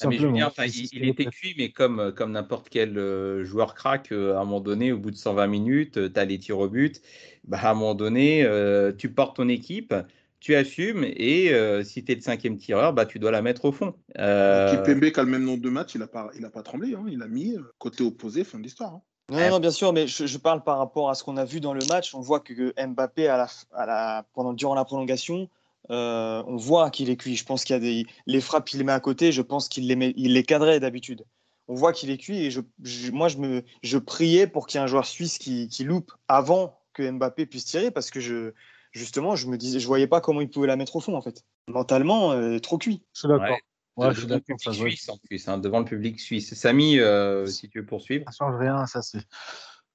G: Ah, mais
K: Simplement.
G: Julien, enfin,
K: C'est
G: il, il était cuit, mais comme, euh, comme n'importe quel euh, joueur crack, euh, à un moment donné, au bout de 120 minutes, tu as les tirs au but. Bah, à un moment donné, euh, tu portes ton équipe, tu assumes, et euh, si tu es le cinquième tireur, bah, tu dois la mettre au fond. Euh,
H: Kipembe, qui a le même nombre de matchs, il n'a pas, il a pas tremblé. hein. Il a mis côté opposé, fin de l'histoire. hein.
I: Non, non, bien sûr, mais je, je parle par rapport à ce qu'on a vu dans le match. On voit que Mbappé, à la, f- à la, pendant, durant la prolongation, euh, on voit qu'il est cuit. Je pense qu'il y a des les frappes qu'il met à côté. Je pense qu'il les, met- il les cadrait d'habitude. On voit qu'il est cuit et je, je- moi, je, me, je priais pour qu'il y ait un joueur suisse qui, qui loupe avant que Mbappé puisse tirer parce que je, justement, je me disais, je voyais pas comment il pouvait la mettre au fond en fait. Mentalement, euh, trop cuit.
K: Je suis d'accord.
G: Ouais.
K: Je suis
G: le
K: d'accord. Ça,
G: public suisse en plus, hein, devant le public suisse. Samy, euh, si tu veux poursuivre.
K: ça change rien. Ça, c'est.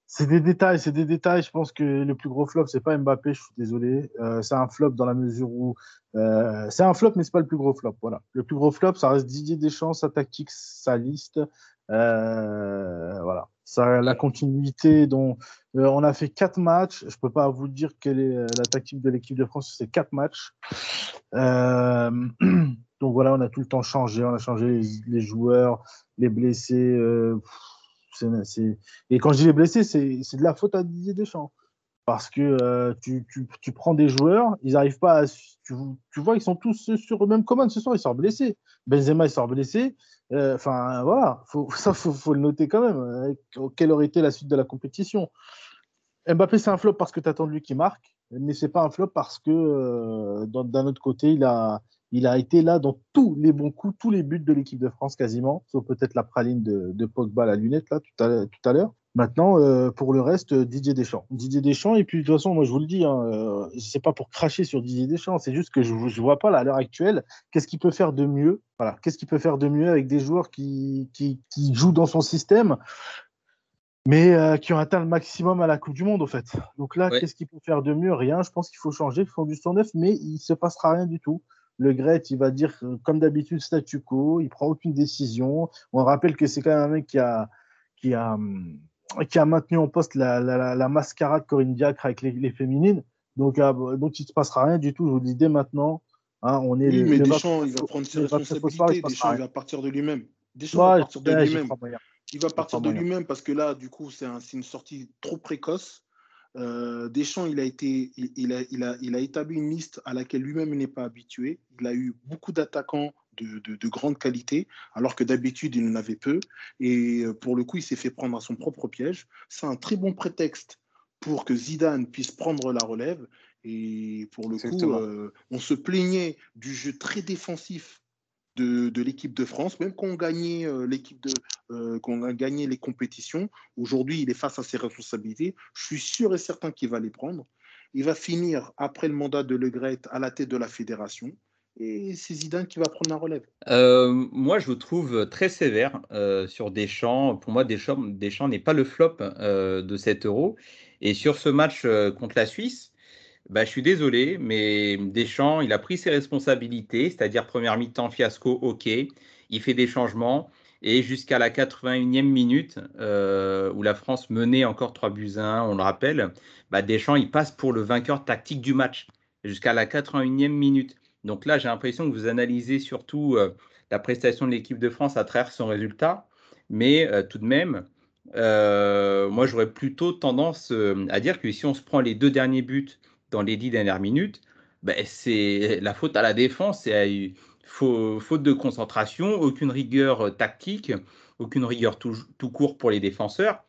K: C'est des détails, c'est des détails. Je pense que le plus gros flop, c'est pas Mbappé, je suis désolé. Euh, c'est un flop dans la mesure où. euh, c'est un flop, mais c'est pas le plus gros flop. Voilà. Le plus gros flop, ça reste Didier Deschamps, sa tactique, sa liste. Euh, voilà. Ça, la continuité dont. euh, on a fait quatre matchs. Je peux pas vous dire quelle est euh, la tactique de l'équipe de France sur ces quatre matchs. Euh, donc voilà, on a tout le temps changé. On a changé les, les joueurs, les blessés. Et quand je dis les blessés, c'est de la faute à Didier Deschamps. Parce que euh, tu, tu- tu prends des joueurs, ils n'arrivent pas à. Tu, tu vois, ils sont tous sur le même commande ce soir, ils sortent blessés. Benzema, il sort blessé. Euh, Enfin, voilà, ça, faut, faut le noter quand même. Euh, Quelle aurait été la suite de la compétition? Mbappé, c'est un flop parce que tu attends de lui qu'il marque, mais c'est pas un flop parce que d'un autre côté, il a, il a été là dans tous les bons coups, tous les buts de l'équipe de France quasiment, sauf peut-être la praline de, de Pogba à la lunette là tout à, tout à l'heure. Maintenant, euh, pour le reste, euh, Didier Deschamps. Didier Deschamps, et puis de toute façon, moi je vous le dis, hein, euh, c'est pas pour cracher sur Didier Deschamps, c'est juste que je ne vois pas là, à l'heure actuelle qu'est-ce qu'il peut faire de mieux. Voilà, qu'est-ce qu'il peut faire de mieux avec des joueurs qui, qui, qui jouent dans son système, mais euh, qui ont atteint le maximum à la Coupe du Monde, au fait. Donc là,
G: Ouais.
K: qu'est-ce qu'il peut faire de mieux? Rien. Je pense qu'il faut changer, il faut du 109, mais il se passera rien du tout. Le Gret, il va dire, euh, comme d'habitude, statu quo, il prend aucune décision. On rappelle que c'est quand même un mec qui a, qui a, qui a maintenu en poste la, la, mascarade Corinne Diacre avec les, les féminines. Donc, euh, donc, il ne se passera rien du tout. Je vous le dis dès maintenant. Hein, on est
H: Oui, mais Deschamps,
K: 29
H: il va prendre ses
K: le 29 au soir, il
H: responsabilités. Deschamps, il va partir de lui-même. Deschamps
K: Ouais,
H: va partir de lui-même. Il va partir de lui-même parce que là, du coup, c'est un- c'est une sortie trop précoce. Euh, Deschamps, il a, été, il, il a, il, a, il a établi une liste à laquelle lui-même n'est pas habitué. Il a eu beaucoup d'attaquants de, de, de grande qualité, alors que d'habitude, il en avait peu. Et euh, pour le coup, il s'est fait prendre à son propre piège. C'est un très bon prétexte pour que Zidane puisse prendre la relève. Et pour le
I: Exactement.
H: coup, euh, on se plaignait du jeu très défensif de, l'équipe de France, même quand on gagnait euh, l'équipe de, euh, qu'on a gagné les compétitions. Aujourd'hui, il est face à ses responsabilités. Je suis sûr et certain qu'il va les prendre. Il va finir après le mandat de Le Gret à la tête de la fédération. Et c'est Zidane qui va prendre la relève.
G: Euh, moi, je vous trouve très sévère sur Deschamps. Pour moi, Deschamps, Deschamps n'est pas le flop de cet euro. Et sur ce match contre la Suisse, bah, je suis désolé, mais Deschamps, il a pris ses responsabilités, c'est-à-dire première mi-temps, fiasco, ok. Il fait des changements. Et jusqu'à la 81e minute, euh, où la France menait encore 3 buts à 1, on le rappelle, bah, Deschamps, il passe pour le vainqueur tactique du match jusqu'à la 81e minute. Donc là, j'ai l'impression que vous analysez surtout euh, la prestation de l'équipe de France à travers son résultat. Mais euh, tout de même, moi, j'aurais plutôt tendance à dire que si on se prend les deux derniers buts dans les dix dernières minutes, ben, c'est la faute à la défense, c'est faute de concentration, aucune rigueur euh, tactique, aucune rigueur tout, court pour les défenseurs.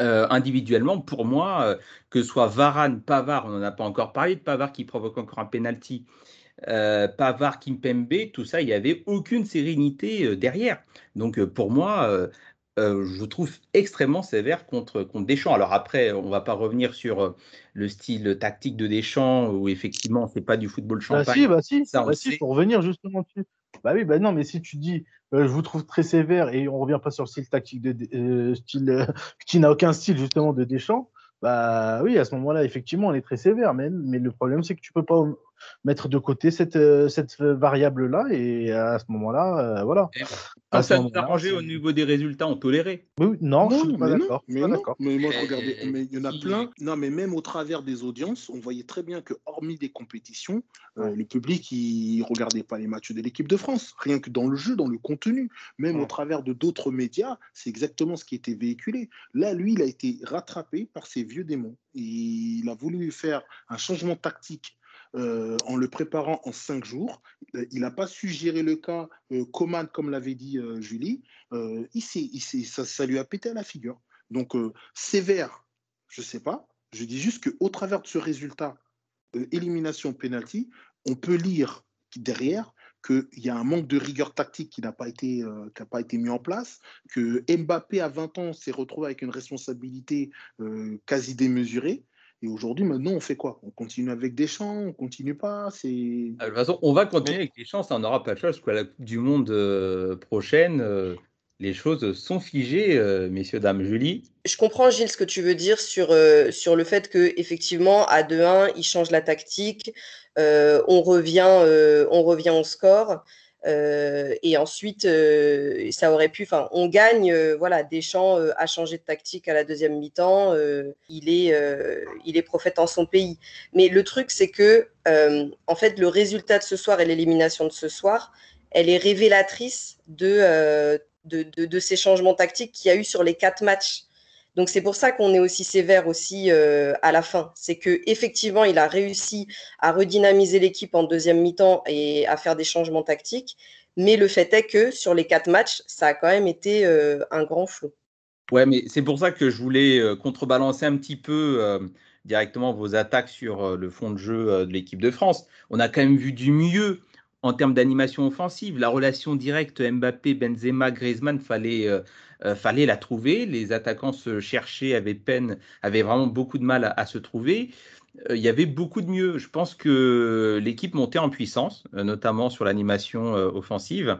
G: Euh, individuellement, pour moi, euh, que ce soit Varane, Pavard, on n'en a pas encore parlé de Pavard qui provoque encore un penalty, euh, Pavard, Kimpembe, tout ça, il n'y avait aucune sérénité derrière. Donc pour moi, euh, euh, je trouve extrêmement sévère contre, contre Deschamps. Alors après, on ne va pas revenir sur euh, le style tactique de Deschamps, où effectivement, c'est pas du football
K: Bah
G: champagne.
K: si, bah si,
G: Ça,
K: bah si, faut revenir justement dessus. Bah oui, bah non, mais si tu dis, euh, je vous trouve très sévère et on revient pas sur le style tactique de, euh, style qui n'a aucun style justement de Deschamps, bah oui, à ce moment-là, effectivement, on est très sévère, mais, mais le problème c'est que tu peux pas, mettre de côté cette, euh, cette variable-là et à ce moment-là, euh, voilà.
G: Et
K: À
G: Quand
K: ce
G: ça nous arrangeait au niveau des résultats, on tolérait.
K: Oui, non, je suis pas
H: non,
K: d'accord. je suis
H: mais
K: pas
H: non.
K: d'accord.
H: Mais moi, je
G: Et-
H: regardais, mais il y en a
G: si-
H: plein. Non, mais même au travers des audiences, on voyait très bien que, hormis des compétitions, euh, le public, il regardait pas les matchs de l'équipe de France. Rien que dans le jeu, dans le contenu. Même au travers de d'autres médias, c'est exactement ce qui était véhiculé. Là, lui, il a été rattrapé par ses vieux démons. Il a voulu faire un changement tactique euh, en le préparant en cinq jours. Euh, Il n'a pas su gérer le cas euh, Coman, comme l'avait dit euh, Julie. Ça, lui a pété à la figure. Donc, sévère, je ne sais pas. Je dis juste qu'au travers de ce résultat, élimination penalty, on peut lire derrière qu'il y a un manque de rigueur tactique qui n'a pas, été, pas été mis en place, que Mbappé à 20 ans s'est retrouvé avec une responsabilité quasi démesurée. Et aujourd'hui, maintenant, on fait quoi? On continue avec Deschamps On continue pas C'est
G: De toute façon, on va continuer avec les chances. On n'aura pas de choix parce que la Coupe du Monde euh, prochaine, euh, les choses sont figées, euh, messieurs, dames. Julie?
J: Je comprends, Gilles, ce que tu veux dire sur, sur le fait que effectivement à 2-1, il change la tactique, euh, on, revient, euh, on revient au score, euh, et ensuite, euh, ça aurait pu, enfin, on gagne, euh, voilà, Deschamps euh, a changé de tactique à la deuxième mi-temps, euh, il, est, euh, il est prophète en son pays. Mais le truc, c'est que, euh, en fait, le résultat de ce soir et l'élimination de ce soir, elle est révélatrice de, euh, de, de, de ces changements tactiques qu'il y a eu sur les quatre matchs. Donc c'est pour ça qu'on est aussi sévère aussi euh, à la fin. C'est que effectivement, il a réussi à redynamiser l'équipe en deuxième mi-temps et à faire des changements tactiques. Mais le fait est que sur les quatre matchs, ça a quand même été euh, un grand flot.
G: Ouais, mais c'est pour ça que je voulais euh, contrebalancer un petit peu directement vos attaques sur le fond de jeu de l'équipe de France. On a quand même vu du mieux en termes d'animation offensive. La relation directe Mbappé, Benzema, Griezmann, fallait, euh, euh, fallait la trouver. Les attaquants se cherchaient, avaient peine, avaient vraiment beaucoup de mal à, à se trouver. Euh, Il y avait beaucoup de mieux. Je pense que l'équipe montait en puissance, euh, notamment sur l'animation offensive.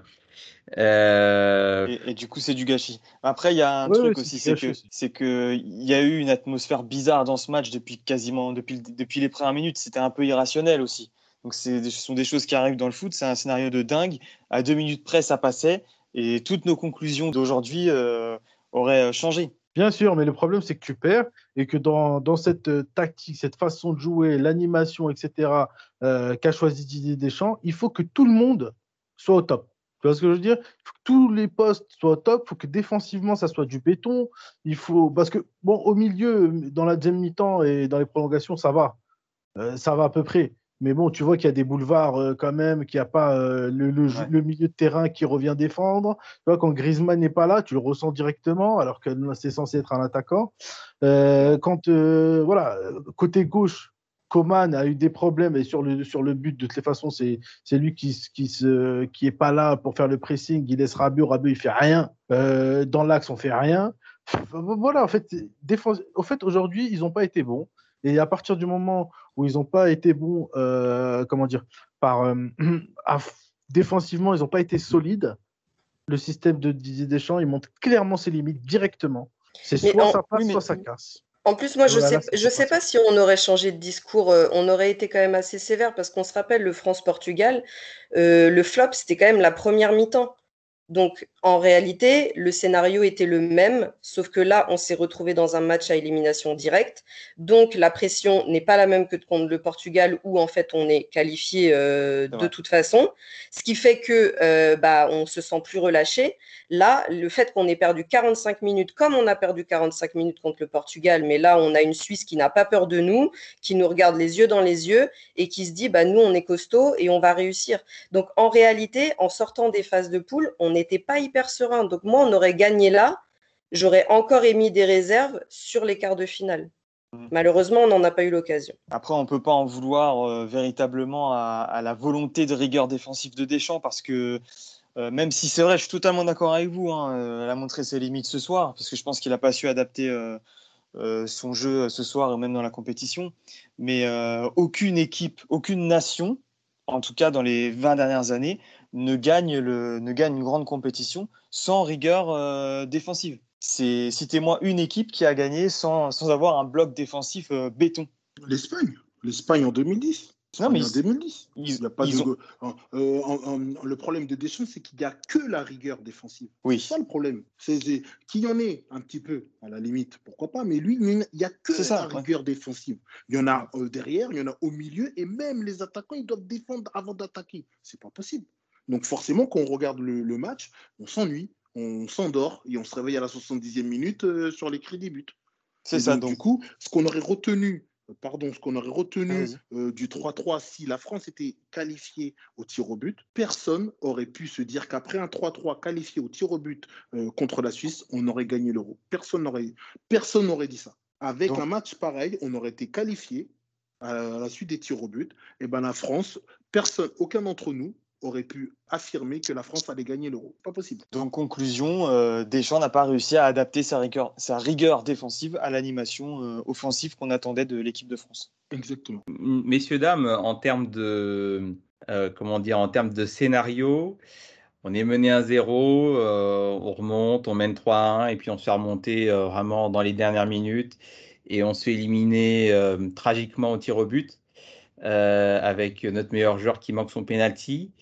G: Euh,
I: Et, et du coup, c'est du gâchis. Après, il y a un
K: Ouais,
I: truc
K: ouais,
I: aussi,
K: c'est
I: que
K: aussi.
I: c'est que il y a eu une atmosphère bizarre dans ce match depuis quasiment depuis depuis les premières minutes. C'était un peu irrationnel aussi. Donc, ce sont des choses qui arrivent dans le foot. C'est un scénario de dingue. À deux minutes près, ça passait, et toutes nos conclusions d'aujourd'hui euh, auraient changé.
K: Bien sûr, mais le problème, c'est que tu perds et que dans, dans cette euh, tactique, cette façon de jouer, l'animation, etc., euh, qu'a choisi Didier Deschamps, il faut que tout le monde soit au top. Tu vois ce que je veux dire? Il faut que tous les postes soient au top, il faut que défensivement, ça soit du béton. Il faut... Parce que, bon, au milieu, dans la deuxième mi-temps et dans les prolongations, ça va. Euh, ça va à peu près. Mais bon, tu vois qu'il y a des boulevards euh, quand même, qu'il n'y a pas euh, le, le,
I: Ouais.
K: le milieu de terrain qui revient défendre. Tu vois, quand Griezmann n'est pas là, tu le ressens directement, alors que c'est censé être un attaquant. Euh, quand, voilà, côté gauche, Coman a eu des problèmes et sur le, sur le but, de toutes les façons, c'est c'est lui qui, qui, se, qui est pas là pour faire le pressing. Il laisse Rabiot, Rabiot, il fait rien. Dans l'axe, on fait rien. Voilà, en fait, défense, au fait aujourd'hui, ils n'ont pas été bons. Et à partir du moment où ils n'ont pas été bons, euh, comment dire, par, euh, défensivement, ils n'ont pas été solides, le système de Didier Deschamps, il montre clairement ses limites directement. C'est soit
J: en-
K: ça passe,
I: mais-
K: soit ça casse.
J: En plus, moi, je
K: Voilà,
J: sais, je sais
K: pas
J: pas si on aurait changé de discours, euh, on aurait été quand même assez sévère parce qu'on se rappelle le France-Portugal, euh, le flop, c'était quand même la première mi-temps. Donc, en réalité, le scénario était le même, sauf que là, on s'est retrouvé dans un match à élimination directe. Donc, la pression n'est pas la même que contre le Portugal, où en fait, on est qualifié euh, de toute façon. Ce qui fait que euh, bah, on se sent plus relâché. Là, le fait qu'on ait perdu 45 minutes, comme on a perdu 45 minutes contre le Portugal, mais là, on a une Suisse qui n'a pas peur de nous, qui nous regarde les yeux dans les yeux et qui se dit, bah, nous, on est costaud et on va réussir. Donc, en réalité, en sortant des phases de poule, on n'était pas hyper serein. Donc, moi, on aurait gagné là. J'aurais encore émis des réserves sur les quarts de finale. Malheureusement, on n'en a pas eu l'occasion.
I: Après, on peut pas en vouloir euh, véritablement à, à la volonté de rigueur défensive de Deschamps parce que euh, même si c'est vrai, je suis totalement d'accord avec vous, hein, euh, elle a montré ses limites ce soir parce que je pense qu'il n'a pas su adapter son jeu ce soir et même dans la compétition. Mais aucune équipe, aucune nation, en tout cas dans les 20 dernières années, ne gagne, le, ne gagne une grande compétition sans rigueur euh, défensive. C'est citez-moi une équipe qui a gagné sans, sans avoir un bloc défensif euh, béton.
H: L'Espagne. L'Espagne en 2010. Non, mais en 2010. Il y a pas de... ont... euh, en, en, le problème de Deschamps, c'est qu'il n'y a que la rigueur défensive.
I: Oui.
H: C'est ça le problème. C'est qu'il y en ait un petit peu, à la limite, pourquoi pas, mais lui, il n'y a que
I: ça,
H: la rigueur défensive. Il y en a euh, derrière, il y en a au milieu, et même les attaquants, ils doivent défendre avant d'attaquer. C'est pas possible. Donc forcément, quand on regarde le, le match, on s'ennuie, on s'endort, et on se réveille à la 70e minute euh, sur les cris des buts.
I: C'est ça,
H: donc. Du coup, ce qu'on aurait retenu pardon, ce qu'on aurait retenu euh, du 3-3 si la France était qualifiée au tir au but, personne aurait pu se dire qu'après un 3-3 qualifié au tir au but euh, contre la Suisse, on aurait gagné l'euro. Personne n'aurait personne n'aurait dit ça. Avec
I: Donc-
H: un match pareil, on aurait été qualifié à la suite des tirs au but. Et ben la France, personne, aucun d'entre nous aurait pu affirmer que la France allait gagner l'euro. Pas possible.
I: Donc, conclusion, euh, Deschamps n'a pas réussi à adapter sa rigueur, sa rigueur défensive à l'animation euh, offensive qu'on attendait de l'équipe de France.
H: Exactement.
G: Messieurs, dames, en termes de, euh, comment dire, en termes de scénario, on est mené 1-0, euh, on remonte, on mène 3-1 et puis on se fait remonter euh, vraiment dans les dernières minutes et on se fait éliminer euh, tragiquement au tir au but euh, avec notre meilleur joueur qui manque son penalty.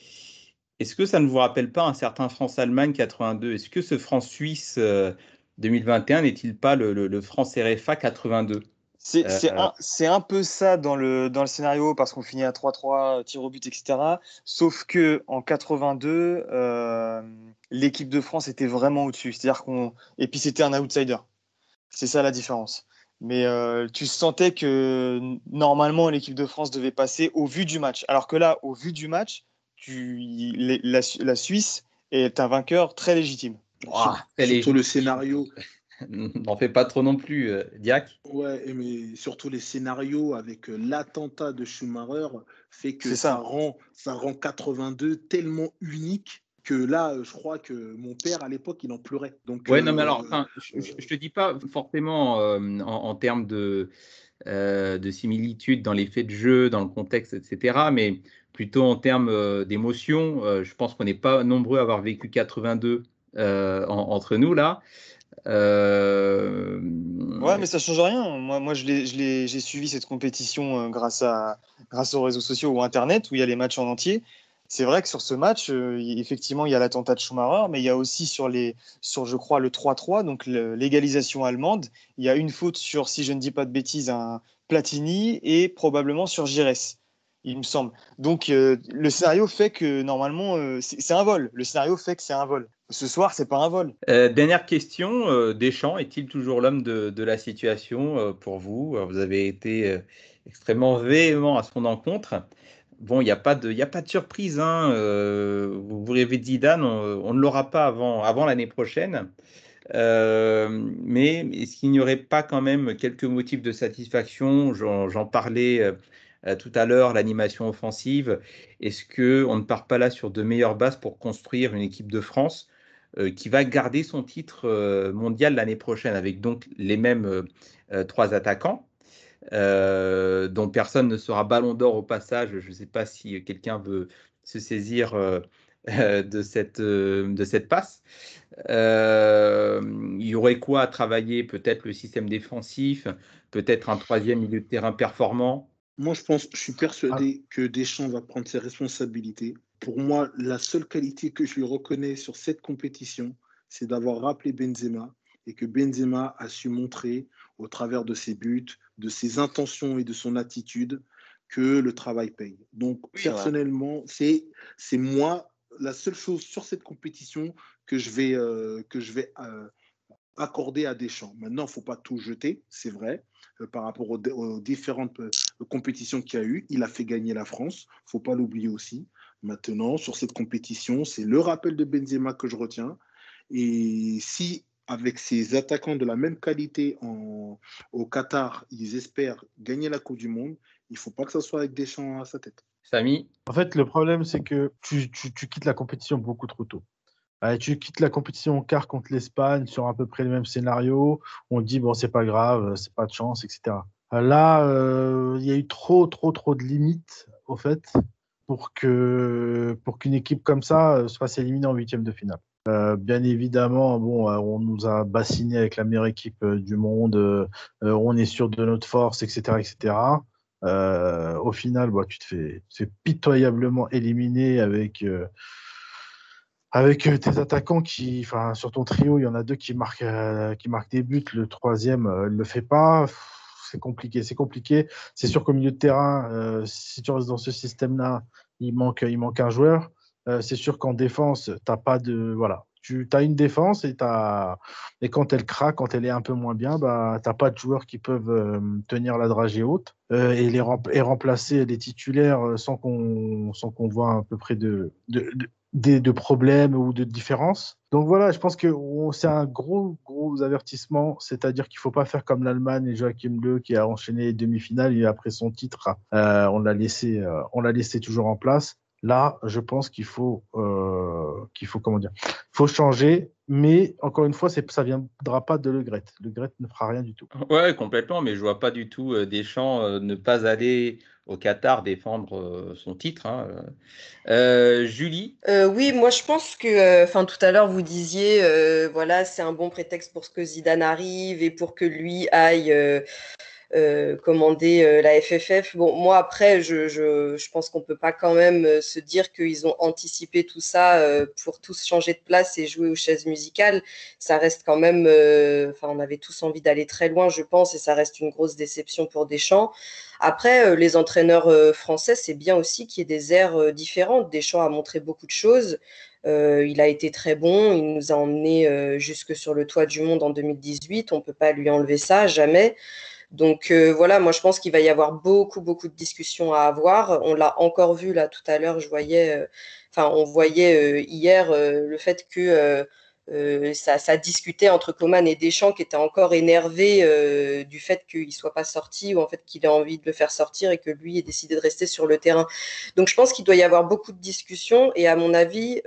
G: Est-ce que ça ne vous rappelle pas un certain France-Allemagne 82 Est-ce que ce France-Suisse euh, 2021 n'est-il pas le, le, le France-RFA 82
I: C'est
G: Euh,
I: c'est un, peu ça dans le, dans le scénario parce qu'on finit à 3-3, tir au but, etc. Sauf que en 82, euh, l'équipe de France était vraiment au-dessus. C'est-à-dire qu'on et puis c'était un outsider. C'est ça la différence. Mais euh, tu sentais que normalement l'équipe de France devait passer au vu du match. Alors que là, au vu du match, tu, les- la, la Suisse est un vainqueur très légitime.
H: Surtout le scénario.
G: N'en fais pas trop non plus, euh, Diac.
H: Ouais, et mais surtout les scénarios avec euh, l'attentat de Schumacher fait que ça. rend ça rend 82 tellement unique que là, euh, je crois que mon père à l'époque il en pleurait. Donc
G: Ouais,
H: euh,
G: non, mais alors, enfin, je, je- je te dis pas forcément euh, en, en termes de, euh, de similitude dans les faits de jeu, dans le contexte, etc., mais plutôt en termes euh, d'émotion. Euh, je pense qu'on n'est pas nombreux à avoir vécu 82 euh, en- entre nous là. Euh,
I: Ouais, mais ça change rien. Moi, moi j'ai suivi cette compétition euh, grâce, à, grâce aux réseaux sociaux ou Internet où il y a les matchs en entier. C'est vrai que sur ce match, euh, effectivement, il y a l'attentat de Schumacher, mais il y a aussi sur, je crois, le 3-3, donc l'égalisation allemande, il y a une faute sur, si je ne dis pas de bêtises, un Platini et probablement sur Gires, il me semble. Donc euh, le scénario fait que normalement, euh, c'est un vol. Le scénario fait que c'est un vol. Ce soir, c'est pas un vol.
G: Dernière question, Deschamps est-il toujours l'homme de, de la situation pour vous? Vous avez été extrêmement véhément à son encontre. Bon, il n'y a, pas de- surprise. Hein. euh, vous, rêvez de Zidane, on, ne l'aura pas avant, l'année prochaine. Euh, mais est-ce qu'il n'y aurait pas quand même quelques motifs de satisfaction? J'en parlais euh, tout à l'heure, l'animation offensive. Est-ce qu'on ne part pas là sur de meilleures bases pour construire une équipe de France qui va garder son titre mondial l'année prochaine avec donc les mêmes trois attaquants? Euh, dont personne ne sera ballon d'or au passage. Je ne sais pas si quelqu'un veut se saisir euh, de, cette, euh, de cette passe. Il y aurait quoi à travailler? Peut-être le système défensif, peut-être un troisième milieu de terrain performant?
H: Moi, je pense, je suis persuadé que Deschamps va prendre ses responsabilités. Pour moi, la seule qualité que je lui reconnais sur cette compétition, c'est d'avoir rappelé Benzema et que Benzema a su montrer au travers de ses buts, de ses intentions et de son attitude que le travail paye. Donc,
I: Oui,
H: personnellement, c'est c'est moi la seule chose sur cette compétition que je vais, euh, que je vais euh, accorder à Deschamps. Maintenant, il ne faut pas tout jeter, c'est vrai, euh, par rapport aux, aux différentes compétitions qu'il y a eu. Il a fait gagner la France, il ne faut pas l'oublier aussi. Maintenant, sur cette compétition, c'est le rappel de Benzema que je retiens. Et si, avec ces attaquants de la même qualité en, au Qatar, ils espèrent gagner la Coupe du Monde, il ne faut pas que ce soit avec Deschamps à sa tête.
G: Samy
K: En fait, le problème, c'est que tu, tu- tu quittes la compétition beaucoup trop tôt. Euh, tu quittes la compétition en quart contre l'Espagne sur à peu près le même scénario. On dit, bon, c'est pas grave, c'est pas de chance, etc. Là, euh, il y a eu trop, trop, trop de limites, au fait, pour que pour qu'une équipe comme ça euh, se fasse éliminer en huitième de finale. Euh, bien évidemment, bon, euh, on nous a bassiné avec la meilleure équipe euh, du monde, on est sûr de notre force, etc., etc. Au final, bah, tu te fais, pitoyablement éliminer avec, avec tes attaquants qui, sur ton trio, il y en a deux qui marquent, des buts, le troisième ne le fait pas. C'est compliqué, c'est compliqué. C'est sûr qu'au milieu de terrain, si tu restes dans ce système-là, il manque un joueur. Euh, c'est sûr qu'en défense, t'as pas de, voilà, tu as une défense et, t'as- et quand elle craque, quand elle est un peu moins bien, bah, tu n'as pas de joueurs qui peuvent euh, tenir la dragée haute euh, et, les rem- et remplacer les titulaires sans qu'on qu'on voit à peu près de, de, de, de problèmes ou de différences. Donc voilà, je pense que c'est un gros, gros avertissement, c'est-à-dire qu'il ne faut pas faire comme l'Allemagne et Joachim Löw qui a enchaîné les demi-finales et après son titre, on l'a laissé, on l'a laissé toujours en place. Là, je pense qu'il faut, euh, qu'il faut comment dire, faut changer, mais encore une fois, ça viendra pas de Le Gret. Le Gret ne fera rien du tout.
G: Ouais, complètement, mais je vois pas du tout euh, Deschamps euh, ne pas aller au Qatar défendre euh, son titre. hein. Euh, Julie,
J: Euh, oui, moi je pense que, euh, enfin tout à l'heure vous disiez, euh, voilà, c'est un bon prétexte pour ce que Zidane arrive et pour que lui aille euh, commander euh, la FFF. Bon, moi après, je, pense qu'on peut pas quand même euh, se dire qu'ils ont anticipé tout ça pour tous changer de place et jouer aux chaises musicales. Ça reste quand même, enfin on avait tous envie d'aller très loin, je pense, et ça reste une grosse déception pour Deschamps. Après, les entraîneurs français, c'est bien aussi qu'il y ait des airs différentes. Deschamps a montré beaucoup de choses. Il a été très bon. Il nous a emmenés jusque sur le toit du monde en 2018. On ne peut pas lui enlever ça, jamais. Donc euh, voilà, moi je pense qu'il va y avoir beaucoup, beaucoup de discussions à avoir. On l'a encore vu là tout à l'heure, je voyais, euh, enfin on voyait euh, hier le fait que ça, discutait entre Coman et Deschamps qui était encore énervé euh, du fait qu'il ne soit pas sorti ou en fait qu'il ait envie de le faire sortir et que lui ait décidé de rester sur le terrain. Donc je pense qu'il doit y avoir beaucoup de discussions et à mon avis,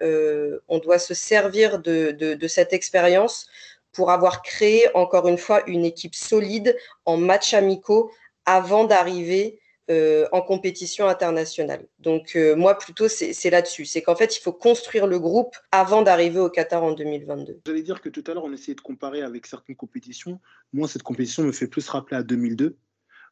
J: on doit se servir de cette expérience pour avoir créé encore une fois une équipe solide en matchs amicaux avant d'arriver euh, en compétition internationale. Donc euh, moi plutôt c'est là-dessus, c'est qu'en fait il faut construire le groupe avant d'arriver au Qatar en 2022.
H: J'allais dire que tout à l'heure on essayait de comparer avec certaines compétitions. Moi cette compétition me fait plus rappeler à 2002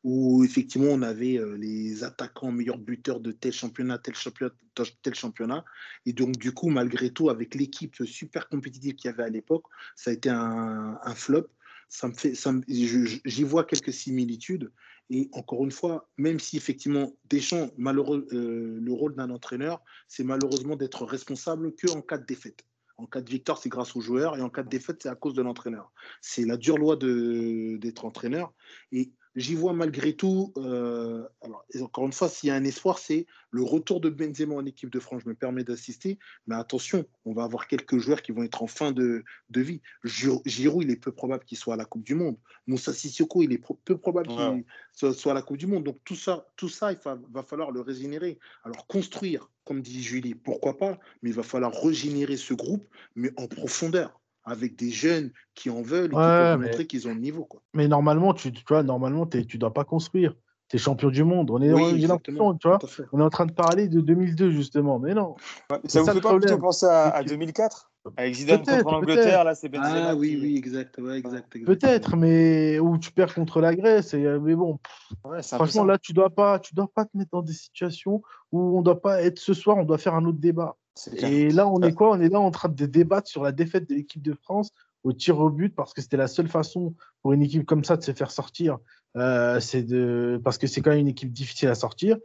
H: où effectivement on avait euh, les attaquants meilleurs buteurs de tel championnat, tel championnat, tel championnat. Et donc du coup, malgré tout, avec l'équipe super compétitive qu'il y avait à l'époque, ça a été un, flop. Ça me fait, j'y vois quelques similitudes. Et encore une fois, même si effectivement Deschamps, malheureux, euh, le rôle d'un entraîneur, c'est malheureusement d'être responsable que en cas de défaite. En cas de victoire, c'est grâce aux joueurs, et en cas de défaite, c'est à cause de l'entraîneur. C'est la dure loi d'être entraîneur. Et j'y vois malgré tout, euh, alors, encore une fois, s'il y a un espoir, c'est le retour de Benzema en équipe de France. Je me permets d'assister, mais attention, on va avoir quelques joueurs qui vont être en fin de, de vie. Giro- Giroud, il est peu probable qu'il soit à la Coupe du Monde. Moussa Sissoko, il est pro- peu probable qu'il soit, soit à la Coupe du Monde. Donc tout ça, tout ça il fa- va falloir le régénérer. Alors construire, comme dit Julie, pourquoi pas, mais il va falloir régénérer ce groupe, mais en profondeur, avec des jeunes qui en veulent et qui peuvent
K: mais-
H: montrer qu'ils ont le niveau. Quoi.
K: Mais normalement, tu, tu vois, normalement, tu dois pas construire. Tu es champion du monde. On est,
H: Oui,
K: on- tu vois, on est en train de parler de 2002 justement, mais non.
I: Ouais, Ça vous
K: ça
I: fait pas plutôt penser à,
K: C'est
I: à
K: que-
I: 2004 Avec Zidane contre l'Angleterre, là c'est Benzema.
H: Ah oui,
I: qui-
H: oui, exact, ouais, exact, exact.
K: Peut-être, mais où tu perds contre la Grèce. Et, mais bon, pff,
I: Ouais,
K: franchement, là, tu dois pas, tu dois pas te mettre dans des situations où on doit pas être ce soir, on doit faire un autre débat. Et là, on est quoi? On est là en train de débattre sur la défaite de l'équipe de France au tir au but parce que c'était la seule façon pour une équipe comme ça de se faire sortir. Euh, c'est de parce que c'est quand même une équipe difficile à sortir.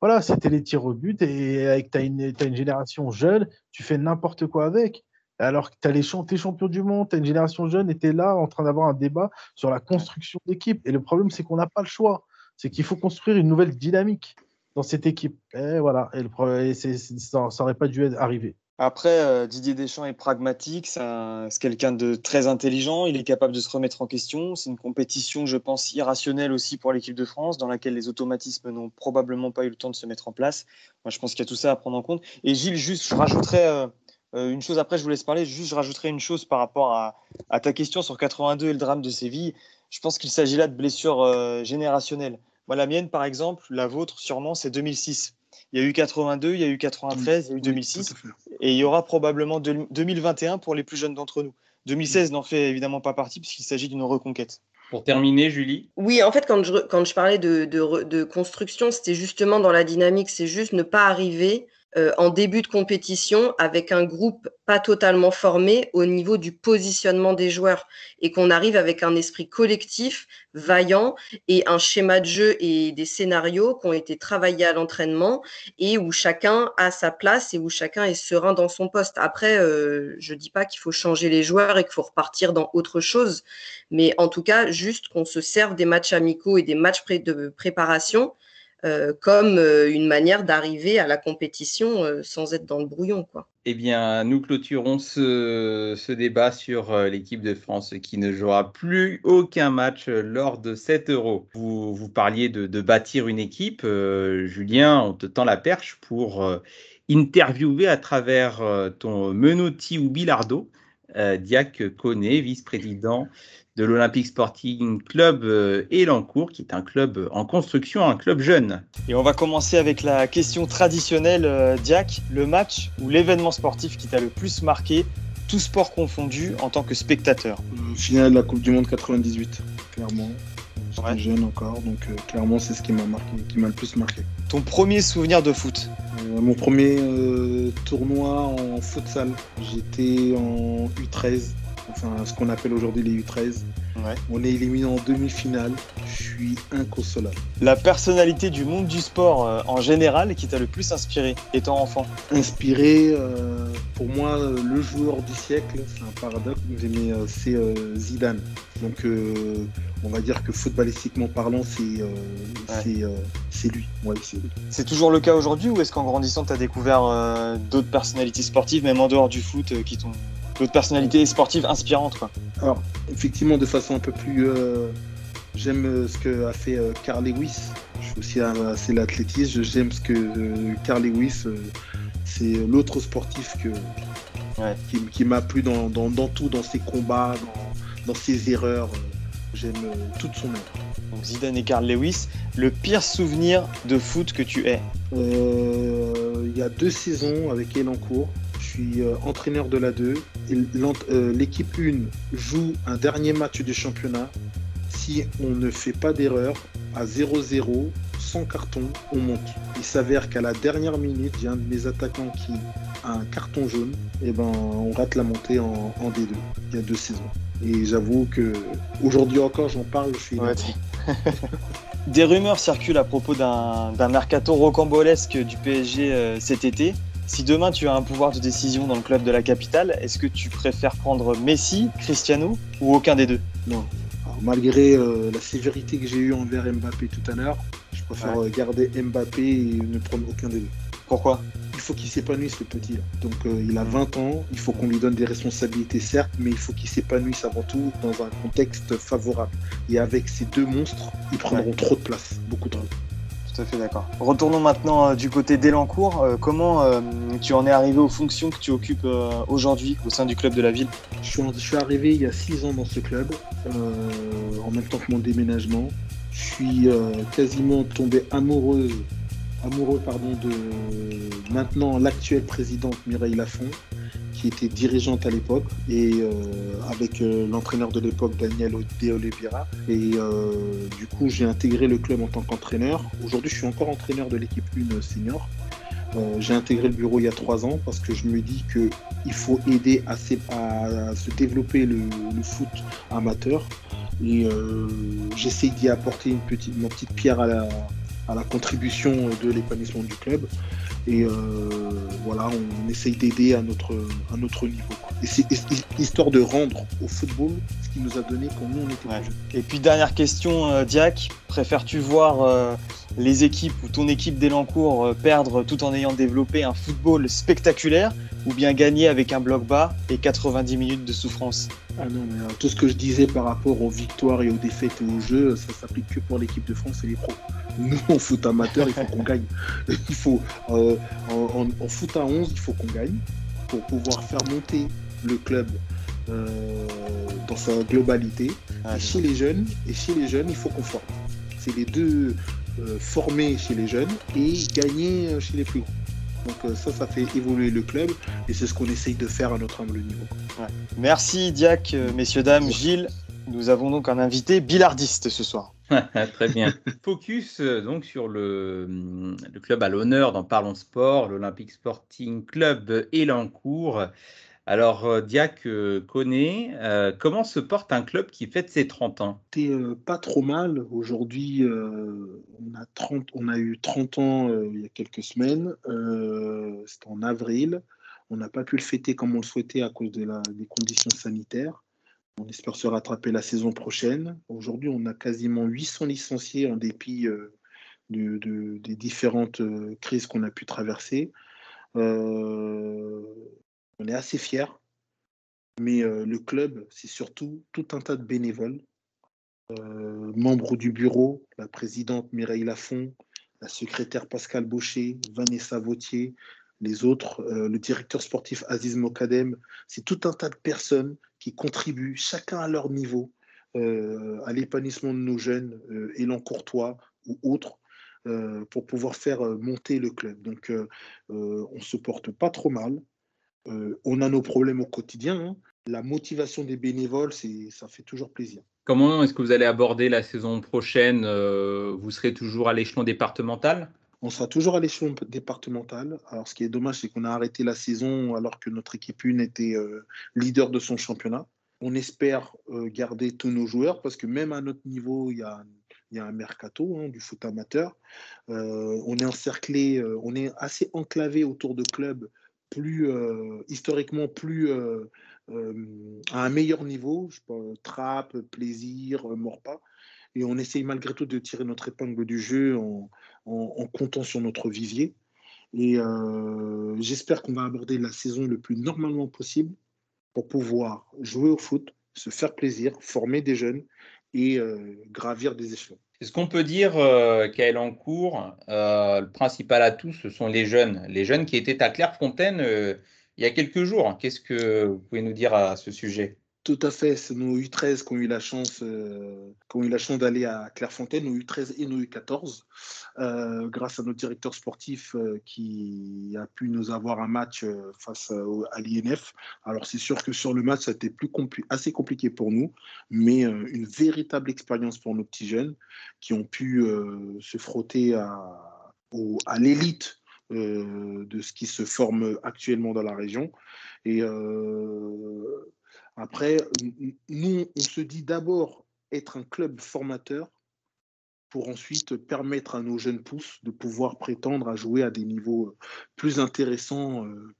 K: Voilà, c'était les tirs au but et avec une, t'as une génération jeune, tu fais n'importe quoi avec. Alors que tu as les t'es champion du monde, tu as une génération jeune et tu es là en train d'avoir un débat sur la construction d'équipe. Et le problème, c'est qu'on n'a pas le choix. C'est qu'il faut construire une nouvelle dynamique dans cette équipe. Et voilà, ça n'aurait pas dû arriver.
I: Après, euh, Didier Deschamps est pragmatique, c'est un- c'est quelqu'un de très intelligent, il est capable de se remettre en question. C'est une compétition, je pense, irrationnelle aussi pour l'équipe de France, dans laquelle les automatismes n'ont probablement pas eu le temps de se mettre en place. Moi, je pense qu'il y a tout ça à prendre en compte. Et Gilles, juste, je rajouterais euh, euh, une chose, après je vous laisse parler, juste je rajouterais une chose par rapport à, ta question sur 82 et le drame de Séville. Je pense qu'il s'agit là de blessures générationnelles. Moi, la mienne, par exemple, la vôtre, sûrement, c'est 2006. Il y a eu 82, il y a eu 93, il y a eu
H: Oui,
I: 2006.
H: tout à fait.
I: Et il y aura probablement deux- 2021 pour les plus jeunes d'entre nous. 2016 n'en fait évidemment pas partie puisqu'il s'agit d'une reconquête.
G: Pour terminer, Julie?
J: Oui, en fait, quand je, quand je parlais de, de, de construction, c'était justement dans la dynamique, c'est juste ne pas arriver euh, en début de compétition avec un groupe pas totalement formé au niveau du positionnement des joueurs et qu'on arrive avec un esprit collectif, vaillant et un schéma de jeu et des scénarios qui ont été travaillés à l'entraînement et où chacun a sa place et où chacun est serein dans son poste. Après, euh, je dis pas qu'il faut changer les joueurs et qu'il faut repartir dans autre chose, mais en tout cas, juste qu'on se serve des matchs amicaux et des matchs de préparation euh, comme euh, une manière d'arriver à la compétition euh, sans être dans le brouillon. Quoi.
G: Eh bien, nous clôturons ce, ce débat sur l'équipe de France qui ne jouera plus aucun match lors de 7 euros. Vous, vous parliez de, de, bâtir une équipe. Julien, on te tend la perche pour interviewer à travers ton Menotti ou Bilardo, Diac Koné, vice-président de l'Olympique Sporting Club euh, Elancourt, qui est un club en construction, un club jeune.
I: Et on va commencer avec la question traditionnelle, euh, Diac, le match ou l'événement sportif qui t'a le plus marqué, tout sport confondu, en tant que spectateur?
H: Euh, Finale de la Coupe du Monde 98, clairement. J'étais jeune encore, donc clairement c'est ce qui m'a marqué, qui m'a le plus marqué.
I: Ton premier souvenir de foot
H: Mon premier tournoi en futsal, j'étais en U13 enfin ce qu'on appelle aujourd'hui les U13. On est éliminé en demi-finale. Je suis inconsolable.
I: La personnalité du monde du sport euh, en général qui t'a le plus inspiré étant enfant
H: Inspiré, euh, pour moi, le joueur du siècle, c'est un paradoxe, mais euh, c'est Zidane. Donc on va dire que footballistiquement parlant, c'est c'est lui.
I: c'est toujours le cas aujourd'hui ou est-ce qu'en grandissant, tu as découvert d'autres personnalités sportives, même en dehors du foot, qui t'ont d'autres personnalités sportives inspirantes quoi.
H: Alors effectivement de façon un peu plus euh, j'aime euh, ce que a fait euh, Carl Lewis. Je suis aussi assez l'athlétisme. J'aime ce que Carl Lewis c'est l'autre sportif que qui, m'a plu dans, tout, dans ses combats, dans, ses erreurs. J'aime toute son œuvre.
I: Donc Zidane et Carl Lewis, le pire souvenir de foot que tu aies?
H: Il y a deux saisons avec Elancourt suis euh, entraîneur de la 2. Euh, l'équipe 1 joue un dernier match du championnat. Si on ne fait pas d'erreur, à 0-0, sans carton, on monte. Il s'avère qu'à la dernière minute, il y a un de mes attaquants qui a un carton jaune. Et ben, on rate la montée en, D2. Il y a deux saisons. Et j'avoue que aujourd'hui encore, j'en parle. Je suis
I: Des rumeurs circulent à propos d'un mercato rocambolesque du PSG euh, cet été. Si demain tu as un pouvoir de décision dans le club de la capitale, est-ce que tu préfères prendre Messi, Cristiano ou aucun des deux?
H: Non. malgré euh, la sévérité que j'ai eue envers Mbappé tout à l'heure, je préfère euh, garder Mbappé et ne prendre aucun des deux.
I: Pourquoi?
H: Il faut qu'il s'épanouisse le petit. Donc euh, il a 20 ans, il faut qu'on lui donne des responsabilités certes, mais il faut qu'il s'épanouisse avant tout dans un contexte favorable. Et avec ces deux monstres, ils prendront trop de place, beaucoup trop
I: tout à fait d'accord. Retournons maintenant euh, du côté d'Elancourt. Euh, comment euh, tu en es arrivé aux fonctions que tu occupes aujourd'hui au sein du club de la ville?
H: Je suis, arrivé il y a six ans dans ce club, en même temps que mon déménagement. Je suis quasiment tombé amoureux pardon, de maintenant l'actuelle présidente Mireille Lafont, qui était dirigeante à l'époque, et euh, avec euh, l'entraîneur de l'époque Daniel De Oliveira. Et euh, du coup, j'ai intégré le club en tant qu'entraîneur. Aujourd'hui, je suis encore entraîneur de l'équipe 1 senior. j'ai intégré le bureau il y a trois ans parce que je me dis qu'il faut aider à, se développer le, foot amateur. Et j'essaie d'y apporter une petite, ma petite pierre à la, à la contribution de l'épanouissement du club. Et euh, voilà, on essaye d'aider à notre, à notre niveau. Histoire de rendre au football ce qu'il nous a donné quand nous on était ouais.
I: Et puis dernière question, euh, Diac, préfères-tu voir euh, les équipes ou ton équipe d'Elancourt perdre tout en ayant développé un football spectaculaire ou bien gagner avec un bloc bas et 90 minutes de souffrance?
H: Ah non, mais tout ce que je disais par rapport aux victoires et aux défaites et aux jeux, ça s'applique que pour l'équipe de France et les pros. Nous, en foot amateur, il faut qu'on gagne. Il faut, euh, en, foot à 11, il faut qu'on gagne pour pouvoir faire monter le club euh, dans sa globalité. et chez les jeunes, et chez les jeunes, il faut qu'on forme. C'est les deux euh, former chez les jeunes et gagner chez les plus grands. Donc ça, ça fait évoluer le club et c'est ce qu'on essaye de faire à notre humble niveau.
I: Merci Diac, messieurs, dames, Gilles. Nous avons donc un invité billardiste ce soir.
G: Très bien. Focus euh, donc sur le, le club à l'honneur dans Parlons Sport, l'Olympique Sporting Club Elancourt. Alors, euh, Diac euh, connaît, euh, comment se porte un club qui fête ses 30 ans?
H: Euh, pas trop mal. Aujourd'hui, euh, on, a 30 on a eu 30 ans euh, il y a quelques semaines. Euh, C'était en avril. On n'a pas pu le fêter comme on le souhaitait à cause des conditions sanitaires. On espère se rattraper la saison prochaine. Aujourd'hui, on a quasiment 800 licenciés en dépit euh, de- de- des différentes euh, crises qu'on a pu traverser. Euh, on est assez fiers. Mais euh, le club, c'est surtout tout un tas de bénévoles, euh, membres du bureau, la présidente Mireille Lafont, la secrétaire Pascal Baucher, Vanessa Vautier, les autres, euh, le directeur sportif Aziz Mokadem. C'est tout un tas de personnes qui contribuent, chacun à leur niveau, à l'épanouissement de nos jeunes, Élan Courtois ou autres, pour pouvoir faire monter le club. Donc, on se porte pas trop mal. Euh, on a nos problèmes au quotidien. hein. La motivation des bénévoles, c'est, ça fait toujours plaisir.
G: Comment est-ce que vous allez aborder la saison prochaine Euh, Vous serez toujours à l'échelon départemental?
H: On sera toujours à l'échelon départemental. Alors, ce qui est dommage, c'est qu'on a arrêté la saison alors que notre équipe 1 était euh, leader de son championnat. On espère garder tous nos joueurs parce que même à notre niveau, il y a, il y a un mercato hein, du foot amateur. Euh, on est encerclé, euh, on est assez enclavé autour de clubs plus euh, historiquement plus euh, euh, à un meilleur niveau, pas, Trappes, Plaisir, Morpa. Et on essaye malgré tout de tirer notre épingle du jeu en, en- comptant sur notre vivier. Et j'espère qu'on va aborder la saison le plus normalement possible pour pouvoir jouer au foot, se faire plaisir, former des jeunes et euh, gravir des échelons.
G: Est-ce qu'on peut dire euh, qu'à Elancourt, euh, le principal atout, ce sont les jeunes Les jeunes qui étaient à Clairefontaine euh, il y a quelques jours. Qu'est-ce que vous pouvez nous dire à ce sujet?
H: Tout à fait, c'est nos U13 qui ont eu la chance, euh, qui ont eu la chance d'aller à Clairefontaine, nos U13 et nos U14, euh, grâce à notre directeur sportif euh, qui a pu nous avoir un match face à, l'INF. Alors c'est sûr que sur le match, ça a été plus assez compliqué pour nous, mais une véritable expérience pour nos petits jeunes qui ont pu se frotter à, l'élite de ce qui se forme actuellement dans la région. Et après, nous, on se dit d'abord être un club formateur pour ensuite permettre à nos jeunes pousses de pouvoir prétendre à jouer à des niveaux euh, plus intéressants euh,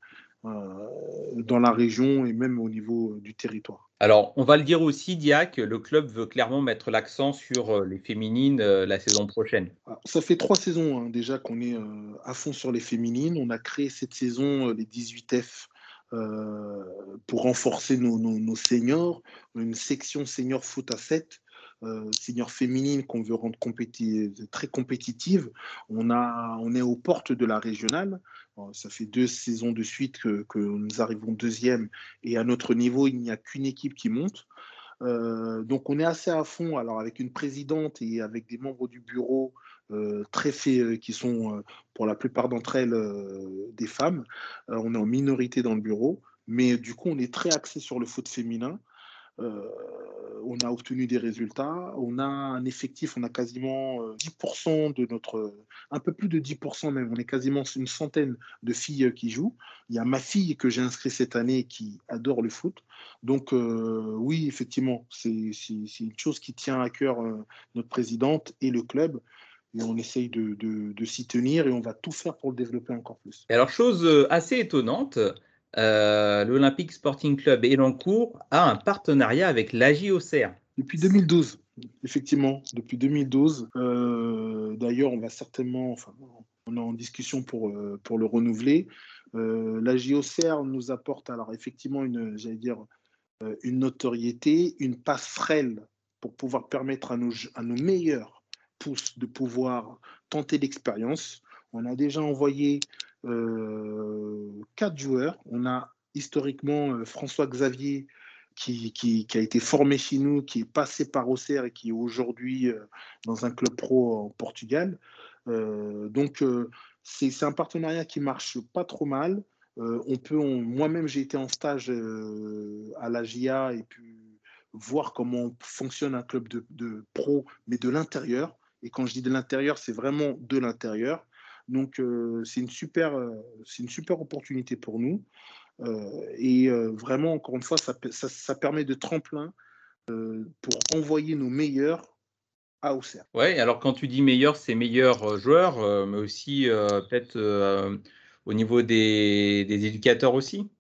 H: euh, dans la région et même au niveau du territoire.
G: Alors, on va le dire aussi, Diac, le club veut clairement mettre l'accent sur les féminines la saison prochaine.
H: Alors, ça fait trois saisons hein, déjà qu'on est à fond sur les féminines. On a créé cette saison les 18F euh, pour renforcer nos, seniors, une section senior foot à 7, euh, senior féminine qu'on veut rendre très compétitive. On, a, on est aux portes de la régionale. Euh, Ça fait deux saisons de suite que, nous arrivons deuxième et à notre niveau, il n'y a qu'une équipe qui monte. Euh, donc on est assez à fond, alors avec une présidente et avec des membres du bureau très faits, euh, qui sont euh, pour la plupart d'entre elles euh, des femmes. Euh, on est en minorité dans le bureau, mais du coup on est très axé sur le foot féminin. Euh, on a obtenu des résultats. On a un effectif, on a quasiment euh, 10% de notre, un peu plus de 10% même. On est quasiment une centaine de filles euh, qui jouent. Il y a ma fille que j'ai inscrite cette année qui adore le foot. Donc euh, oui, effectivement, c'est une chose qui tient à cœur euh, notre présidente et le club. Et on essaye de, de- de s'y tenir et on va tout faire pour le développer encore plus.
G: Et alors, chose euh, assez étonnante, euh, l'Olympique Sporting Club Elancourt a un partenariat avec l'AJ Auxerre.
H: Depuis 2012, effectivement, depuis 2012. Euh, D'ailleurs, on va certainement, enfin, on est en discussion pour, euh, pour le renouveler. La JOCR nous apporte alors effectivement une, j'allais dire, une notoriété, une passerelle pour pouvoir permettre à nos, à nos meilleurs de pouvoir tenter l'expérience. On a déjà envoyé euh, quatre joueurs. On a historiquement euh, François Xavier qui, a été formé chez nous, qui est passé par Auxerre et qui est aujourd'hui euh, dans un club pro en Portugal. Donc, c'est un partenariat qui marche pas trop mal. On peut, moi-même, j'ai été en stage à la GIA et puis voir comment fonctionne un club de pro, mais de l'intérieur. Et quand je dis de l'intérieur, c'est vraiment de l'intérieur. Donc, euh, c'est une, super, euh, une super opportunité pour nous. Euh, et vraiment, encore une fois, ça, pe- ça- ça permet de tremplin pour envoyer nos meilleurs à Auxerre.
G: Ouais, alors quand tu dis meilleur, c'est meilleur euh, joueur, euh, mais aussi peut-être au niveau des, des éducateurs aussi?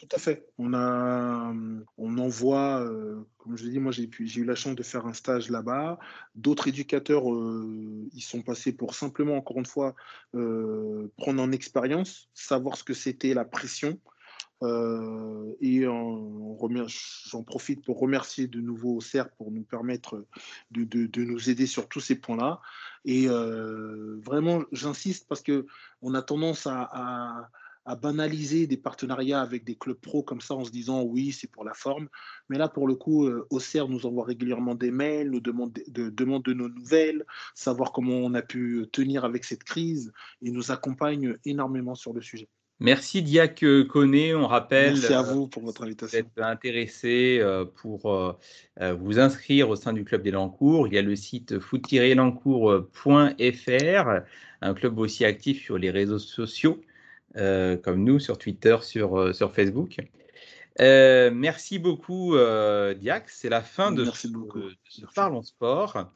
H: Tout à fait. On a, on envoie, euh, comme je l'ai dit, moi j'ai eu la chance de faire un stage là-bas. D'autres éducateurs, euh, ils sont passés pour simplement, encore une fois, euh, prendre en expérience, savoir ce que c'était la pression. Euh, et j'en profite pour remercier de nouveau Auxerre pour nous permettre de, nous aider sur tous ces points-là. Et euh, vraiment, j'insiste parce que on a tendance à- à banaliser des partenariats avec des clubs pro comme ça en se disant oui, c'est pour la forme. Mais là, pour le coup, euh, Auxerre nous envoie régulièrement des mails, nous demande de, demande de nos nouvelles, savoir comment on a pu tenir avec cette crise et nous accompagne énormément sur le sujet.
G: Merci Diac Koné, on rappelle.
H: Merci à
G: euh,
H: vous pour votre
G: Vous
H: invitation.
G: êtes intéressé euh, pour euh, euh, vous inscrire au sein du club des Lancours. Il y a le site foot-lancourt.fr, un club aussi actif sur les réseaux sociaux, euh, comme nous, sur Twitter, sur, euh, sur Facebook. Euh, merci beaucoup, euh, Diac. C'est la fin de
H: Merci
G: ce,
H: beaucoup.
G: de ce Parlons Sport.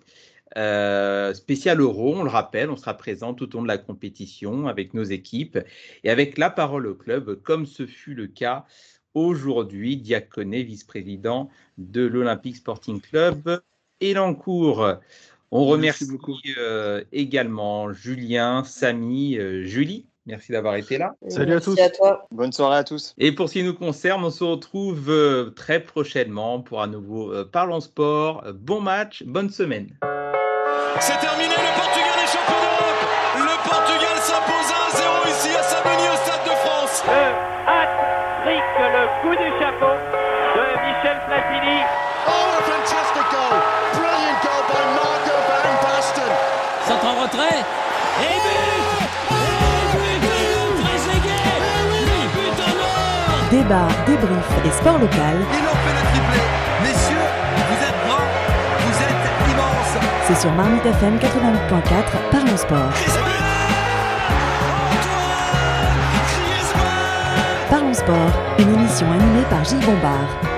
G: Euh, spécial Euro, on le rappelle, on sera présent tout au long de la compétition avec nos équipes et avec la parole au club, comme ce fut le cas aujourd'hui. Diaconé, vice-président de l'Olympique Sporting Club Elancourt. On
H: Merci
G: remercie
H: beaucoup.
G: euh, également Julien, Samy, euh, Julie. Merci d'avoir été là.
K: Salut à
J: Merci
K: tous.
J: à toi.
I: Bonne soirée à tous.
G: Et pour ce qui nous concerne, on se retrouve euh, très prochainement pour un nouveau euh, Parlons Sport. Euh, Bon match, bonne semaine.
A: C'est terminé, le Portugal est champion d'Europe. Le Portugal s'impose 1-0 ici à Saint-Denis au Stade de France.
B: Le hat-trick, le coup du chapeau
E: Débat, débrief et sport local,
F: Ils ont fait le triplé. Messieurs, vous êtes grands, vous êtes immenses.
E: c'est sur Marmite FM 88.4, Parlons Sport. Parlons Sport, une émission animée par Gilles Bombard.